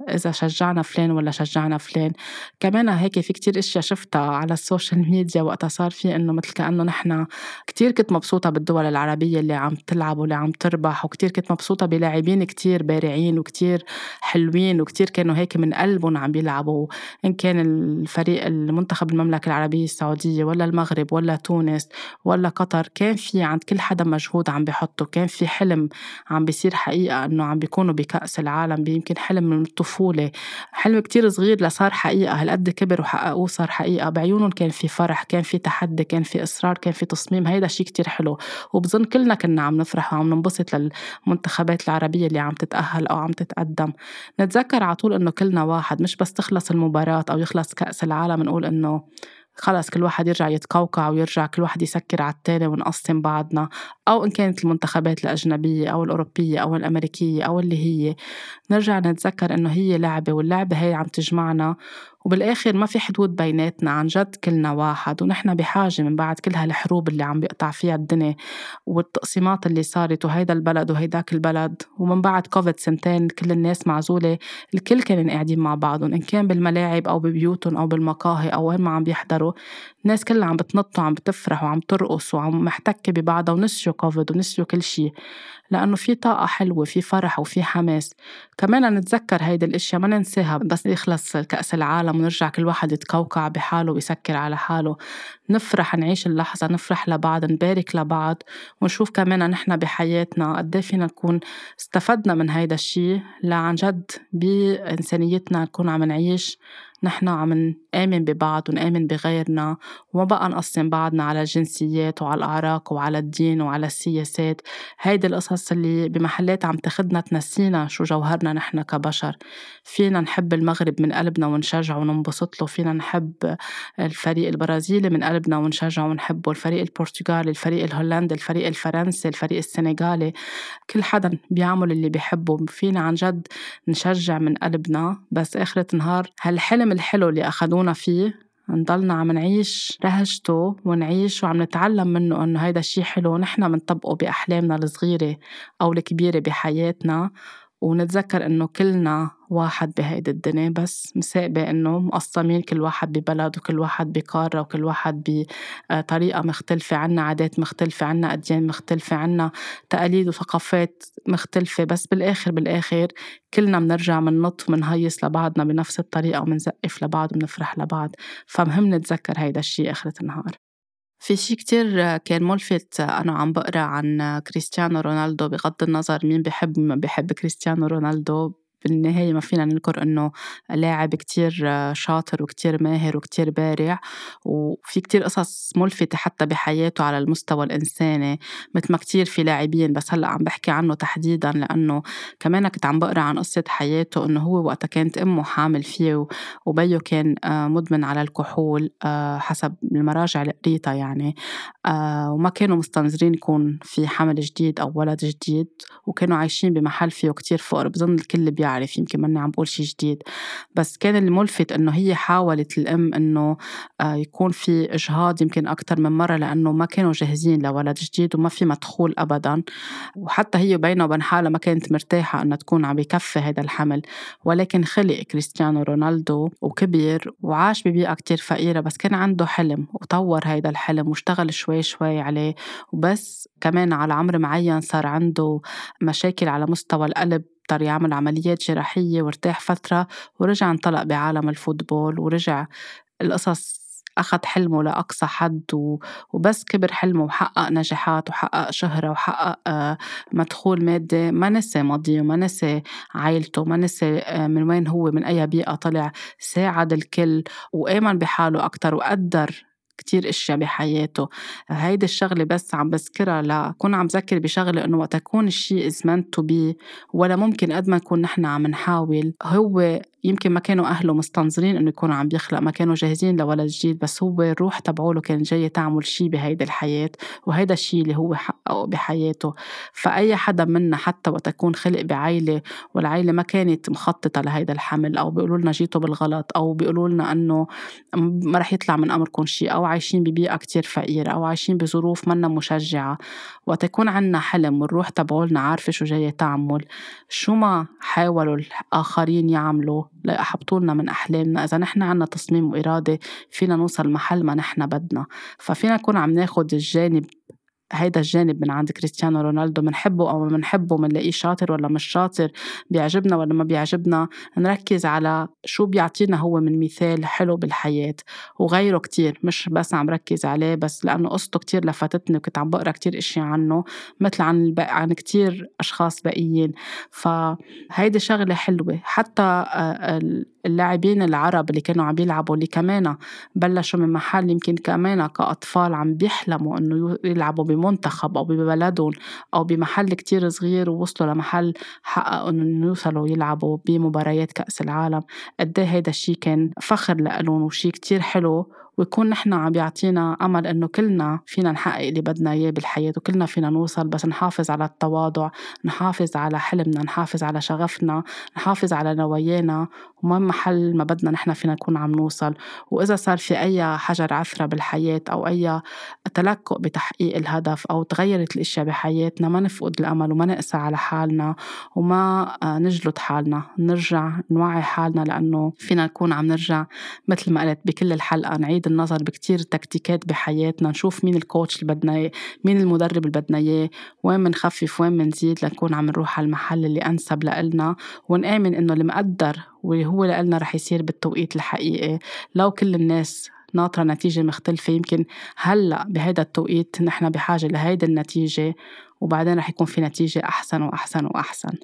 إذا شجعنا فلان ولا شجعنا فلان. كمان هيك في كتير إشياء شفتها على ال social media وقتها صار في إنه مثل كأنه نحن كتير كنت مبسوطة بالدول العربية اللي عم تلعب واللي عم تربح وكتير كنت مبسوطة بلاعبين كتير بارعين وكتير حلوين وكتير كانوا هيك من قلبهم عم بيلعبوا. إن كان الفريق المنتخب المملكة العربية السعودية ولا المغرب ولا تونس ولا قطر كان في عند كل حدا مجهود عم بيحطه كان في حلم عم بيصير حقيقة إنه عم بيكونوا بكأس العالم يمكن حلم من الطفولة. حلم كتير صغير لصار حقيقة هالقد كبر وحققوه صار حقيقة. بعيونهم كان في فرح كان في تحدي كان في إصرار كان في تصميم. هيدا شيء كتير حلو. وبظن كلنا كنا عم نفرح وعم ننبسط للمنتخبات العربية اللي عم تتأهل أو عم تتقدم. نتذكر على طول إنه كلنا واحد مش بس تخلص المباراة أو يخلص كأس العالم نقول إنه خلص كل واحد يرجع يتقوقع ويرجع كل واحد يسكر على التاني ونقسم بعضنا. أو إن كانت المنتخبات الأجنبية أو الأوروبية أو الأمريكية أو اللي هي. نرجع نتذكر إنه هي لعبة واللعبة هي عم تجمعنا. وبالآخر ما في حدود بيناتنا عن جد كلنا واحد ونحن بحاجة من بعد كل هالحروب اللي عم بيقطع فيها الدنيا والتقسيمات اللي صارت وهيدا البلد وهيداك البلد. ومن بعد كوفيد سنتين كل الناس معزولة الكل كانوا قاعدين مع بعضهم. إن كان بالملاعب أو ببيوتهم أو بالمقاهي أو وين ما عم بيحضروا الناس كلها عم بتنط وعم بتفرح وعم ترقص وعم محتكة ببعضها ونسيوا كوفيد ونسيوا كل شيء لأنه في طاقة حلوة في فرح وفي حماس. كمان نتذكر هيدي الأشياء ما ننساها بس يخلص كأس العالم ونرجع كل واحد يتقوقع بحاله ويسكر على حاله. نفرح نعيش اللحظة نفرح لبعض نبارك لبعض ونشوف كمان نحن بحياتنا قد إيه فينا نكون استفدنا من هيدا الشيء. لعن جد بإنسانيتنا نكون عم نعيش نحن عم نآمن ببعض ونآمن بغيرنا وما بقى نقسم بعضنا على الجنسيات وعلى الأعراق وعلى الدين وعلى السياسات. هيدي القصص اللي بمحلات عم تاخدنا تنسينا شو جوهرنا نحن كبشر. فينا نحب المغرب من قلبنا ونشجعه وننبسط له فينا نحب الفريق البرازيلي من قلبنا ونشجعه ونحبه الفريق البرتغالي الفريق الهولندي الفريق الفرنسي الفريق السنغالي كل حدا بيعمل اللي بيحبه. فينا عن جد نشجع من قلبنا. بس آخرة النهار هالحلم الحلم الحلو اللي أخدونا فيه نضلنا عم نعيش رهجته ونعيش وعم نتعلم منه إنه هيدا الشي حلو. نحن منطبقه بأحلامنا الصغيرة أو الكبيرة بحياتنا. ونتذكر إنه كلنا واحد بهيدي الدنيا بس مساقبة إنه مقسمين كل واحد ببلد وكل واحد بقارة وكل واحد بطريقة مختلفة عنا عادات مختلفة عنا أديان مختلفة عنا تقاليد وثقافات مختلفة. بس بالآخر بالآخر كلنا منرجع مننط ومنهيص لبعضنا بنفس الطريقة ومنزقف لبعض ومنفرح لبعض. فمهم نتذكر هيدا الشي آخرة النهار. في شي كتير كان ملفت. أنا عم بقرأ عن كريستيانو رونالدو بغض النظر مين بحب بحب كريستيانو رونالدو. بالنهاية ما فينا ننكر إنه لاعب كتير شاطر وكتير ماهر وكتير بارع وفي كتير قصص ملفتة حتى بحياته على المستوى الإنساني مثل ما كتير في لاعبين. بس هلأ عم بحكي عنه تحديدا لأنه كمان كنت عم بقرأ عن قصة حياته إنه هو وقتها كانت أمه حامل فيه وبيه كان آه، مدمن على الكحول آه، حسب المراجع اللي قريتها يعني. آه، وما كانوا مستنظرين يكون في حمل جديد أو ولد جديد وكانوا عايشين بمحل فيه كتير فقر. بظن الكل بيعرف بيعرف يمكن ماني عم بقول شي جديد. بس كان الملفت إنه هي حاولت الأم إنه آه، يكون في إجهاض يمكن أكثر من مرة لأنه ما كانوا جاهزين لولد جديد وما في مدخول ابدا. وحتى هي بينها وبين حالها ما كانت مرتاحة إنها تكون عم يكفي هذا الحمل. ولكن خلق كريستيانو رونالدو وكبر وعاش ببيئة كتير فقيرة بس كان عنده حلم وطور هذا الحلم واشتغل شوي شوي عليه. وبس كمان على عمر معين صار عنده مشاكل على مستوى القلب اضطر يعمل عمليات جراحية وارتاح فترة ورجع انطلق بعالم الفوتبول ورجع القصص أخذ حلمه لأقصى حد وبس كبر حلمه وحقق نجاحات وحقق شهرة وحقق آه، مدخول مادي. ما نسي ماضيه ما نسي عائلته ما نسي آه، من وين هو من أي بيئة طلع ساعد الكل وآمن بحاله أكتر وقدر كتير إشياء بحياته. هيدي الشغلة بس عم بذكرها لكون عم ذكر بشغلة إنه وقت يكون الشيء is to be ولا ممكن قد ما نكون نحن عم نحاول هو يمكن ما كانوا أهله مستنظرين إنه يكون عم بيخلق ما كانوا جاهزين لولد جديد بس هو الروح تبعوله كان جاي تعمل شيء بهيدي الحياة وهيدا الشيء اللي هو حققه بحياته. فأي حدا منا حتى وقت يكون خلق بعائلة والعائلة ما كانت مخططة لهيدا الحمل أو بيقولوا لنا جيتوا بالغلط أو بيقولوا لنا إنه ما رح يطلع من أمركم شيء أو عايشين ببيئة كتير فقيرة أو عايشين بظروف منا مشجعة. وقت يكون عنا حلم والروح تبعولنا عارفة شو جاية تعمل شو ما حاولوا الآخرين يعملوا ليحبطوا لنا من أحلامنا. إذا نحن عنا تصميم وإرادة فينا نوصل محل ما نحن بدنا. ففينا نكون عم ناخد الجانب هيدا الجانب من عند كريستيانو رونالدو بنحبه أو ما بنحبه بنلاقيه شاطر ولا مش شاطر بيعجبنا ولا ما بيعجبنا نركز على شو بيعطينا هو من مثال حلو بالحياة وغيره كتير مش بس عم ركز عليه بس لأنه قصته كتير لفتتني وكنت عم بقرأ كتير اشياء عنه مثل عن. عن كتير أشخاص باقيين فهيدي شغلة حلوة حتى آه، اللاعبين العرب اللي كانوا عم بيلعبوا اللي كمان بلشوا من محل يمكن كمان كأطفال عم بيحلموا إنه يلعبوا بمنتخب أو ببلدهم أو بمحل كتير صغير ووصلوا لمحل حققوا إنه يوصلوا يلعبوا بمباريات كأس العالم. قد إيه هيدا الشي كان فخر لإلهم وشي كتير حلو ويكون نحن عم بيعطينا أمل إنه كلنا فينا نحقق اللي بدنا إياه بالحياة وكلنا فينا نوصل بس نحافظ على التواضع نحافظ على حلمنا نحافظ على شغفنا نحافظ على نوايانا. وما محل ما بدنا نحن فينا نكون عم نوصل. وإذا صار في أي حجر عثرة بالحياة أو أي تلكؤ بتحقيق الهدف أو تغيرت الأشياء بحياتنا ما نفقد الأمل وما نقسى على حالنا وما آه، نجلد حالنا. نرجع نوعي حالنا لأنه فينا نكون عم نرجع مثل ما قلت بكل الحلقة نعيد النظر بكتير تكتيكات بحياتنا نشوف مين الكوتش اللي بدنا مين المدرب اللي بدنا إياه وين بنخفف وين بنزيد لنكون عم نروح على المحل اللي أنسب لإلنا ونآمن إنه المقدر واللي هو لإلنا رح يصير بالتوقيت الحقيقي. لو كل الناس ناطرة نتيجة مختلفة يمكن هلأ بهذا التوقيت نحن بحاجة لهيدي النتيجة وبعدين رح يكون في نتيجة أحسن وأحسن وأحسن.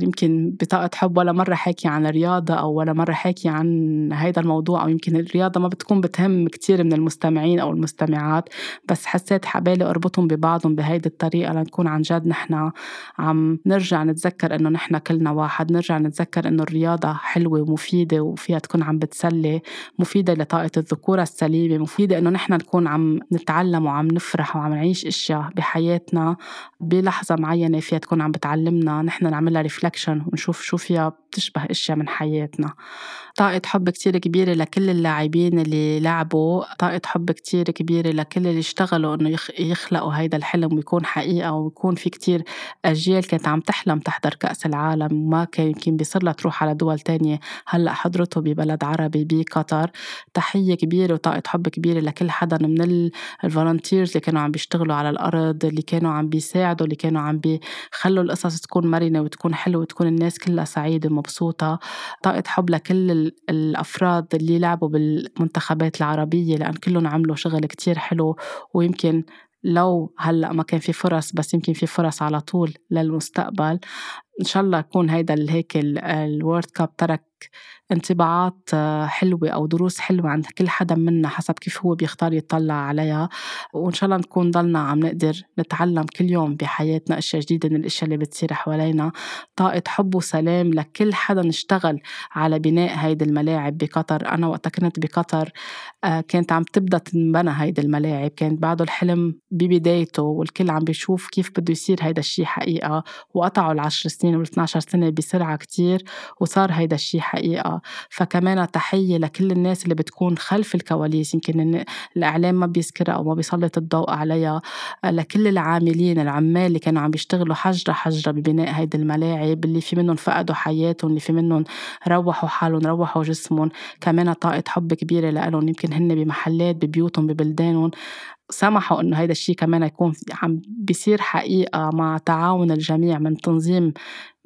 يمكن بطاقة حب ولا مرة حاكي عن الرياضة أو ولا مرة حاكي عن هيدا الموضوع أو يمكن الرياضة ما بتكون بتهم كتير من المستمعين أو المستمعات بس حسيت حبالي أربطهم ببعضهم بهيدي الطريقة لنكون عن جد نحن عم نرجع نتذكر إنه نحن كلنا واحد نرجع نتذكر إنه الرياضة حلوة ومفيدة وفيها تكون عم بتسلي مفيدة لطاقة الذكورة السليمة مفيدة إنه نحن نكون عم نتعلم وعم نفرح وعم نعيش أشياء بحياتنا بلحظة معينة فيها تكون عم بتعلمنا نحن نعملها ريفلكشن ونشوف شو فيها بتشبه إشياء من حياتنا. طاقة حب كتير كبيرة لكل اللاعبين اللي لعبوا. طاقة حب كتير كبيرة لكل اللي اشتغلوا إنه يخلقوا هيدا الحلم ويكون حقيقة ويكون في كتير أجيال كانت عم تحلم تحضر كأس العالم وما كان يمكن بيصير لها تروح على دول تانية. هلأ حضرته ببلد عربي بقطر. تحية كبيرة وطاقة حب كبيرة لكل حدا من ال volunteers اللي كانوا عم بيشتغلوا على الأرض اللي كانوا عم بيساعدوا اللي كانوا عم بيخلوا القصص تكون مرنة وتكون حلوة وتكون الناس كلها سعيدة ومبسوطة. طاقة حب لكل الأفراد اللي لعبوا بالمنتخبات العربية لأن كلهم عملوا شغل كتير حلو. ويمكن لو هلأ ما كان في فرص بس يمكن في فرص على طول للمستقبل. إن شاء الله يكون هيدا هيك ال World Cup ترك انطباعات آه، حلوة أو دروس حلوة عند كل حدا منا حسب كيف هو بيختار يطلع عليها. وإن شاء الله نكون ضلنا عم نقدر نتعلم كل يوم بحياتنا أشياء جديدة من الأشياء اللي بتصير حوالينا. طاقة حب وسلام لكل حدا اشتغل على بناء هيدي الملاعب بقطر. أنا وقتها كنت بقطر آه، كانت عم تبدأ تنبنى هيدي الملاعب. كانت بعده الحلم ببدايته والكل عم بيشوف كيف بده يصير هيدا الشيء حقيقة. وقطعوا العشر سنين وال 12 سنة بسرعة كتير وصار هيدا الشيء حقيقة. فكمان تحية لكل الناس اللي بتكون خلف الكواليس يمكن الإعلام ما بيذكرها أو ما بيسلط الضوء عليها. لكل العاملين العمال اللي كانوا عم بيشتغلوا حجرة حجرة ببناء هيدي الملاعب اللي في منهم فقدوا حياتهم اللي في منهم روحوا حالهم روحوا جسمهم. كمان طاقة حب كبيرة لهم يمكن هن بمحلات ببيوتهم ببلدانهم. سمحوا إنه هيدا الشيء كمان يكون عم بيصير حقيقة مع تعاون الجميع من تنظيم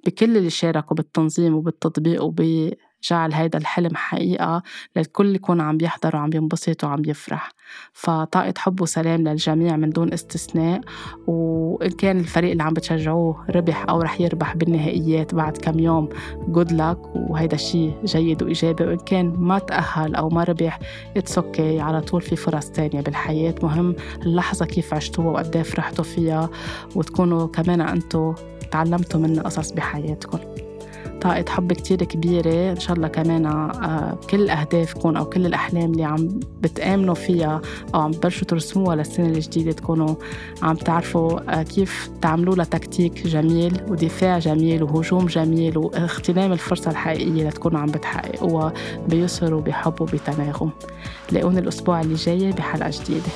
بكل اللي شاركوا بالتنظيم وبالتطبيق وبجعل هيدا الحلم حقيقة للكل يكون عم بيحضر وعم ينبسط وعم يفرح. فطاقة حب وسلام للجميع من دون استثناء. وإن كان الفريق اللي عم بتشجعوه ربح أو رح يربح بالنهائيات بعد كم يوم good luck وهيدا الشيء جيد وإيجابي. وإن كان ما تأهل أو ما ربح it's okay على طول في فرص تانية بالحياة. مهم اللحظة كيف عشتوها وقد إيه فرحتوا فيها. وتكونوا كمان أنتوا تعلمتوا منها قصص بحياتكم. طاقة حب كتير كبيرة. إن شاء الله كمان آه، كل أهدافكم أو كل الأحلام اللي عم بتآمنوا فيها أو عم تبلشوا ترسموها للسنة الجديدة تكونوا عم تعرفوا آه، كيف تعملوا لها تكتيك جميل ودفاع جميل وهجوم جميل واغتنام الفرصة الحقيقية لتكونوا عم بتحققوها بيسر وبحب وبتناغم. لاقوني الأسبوع اللي جاي بحلقة جديدة.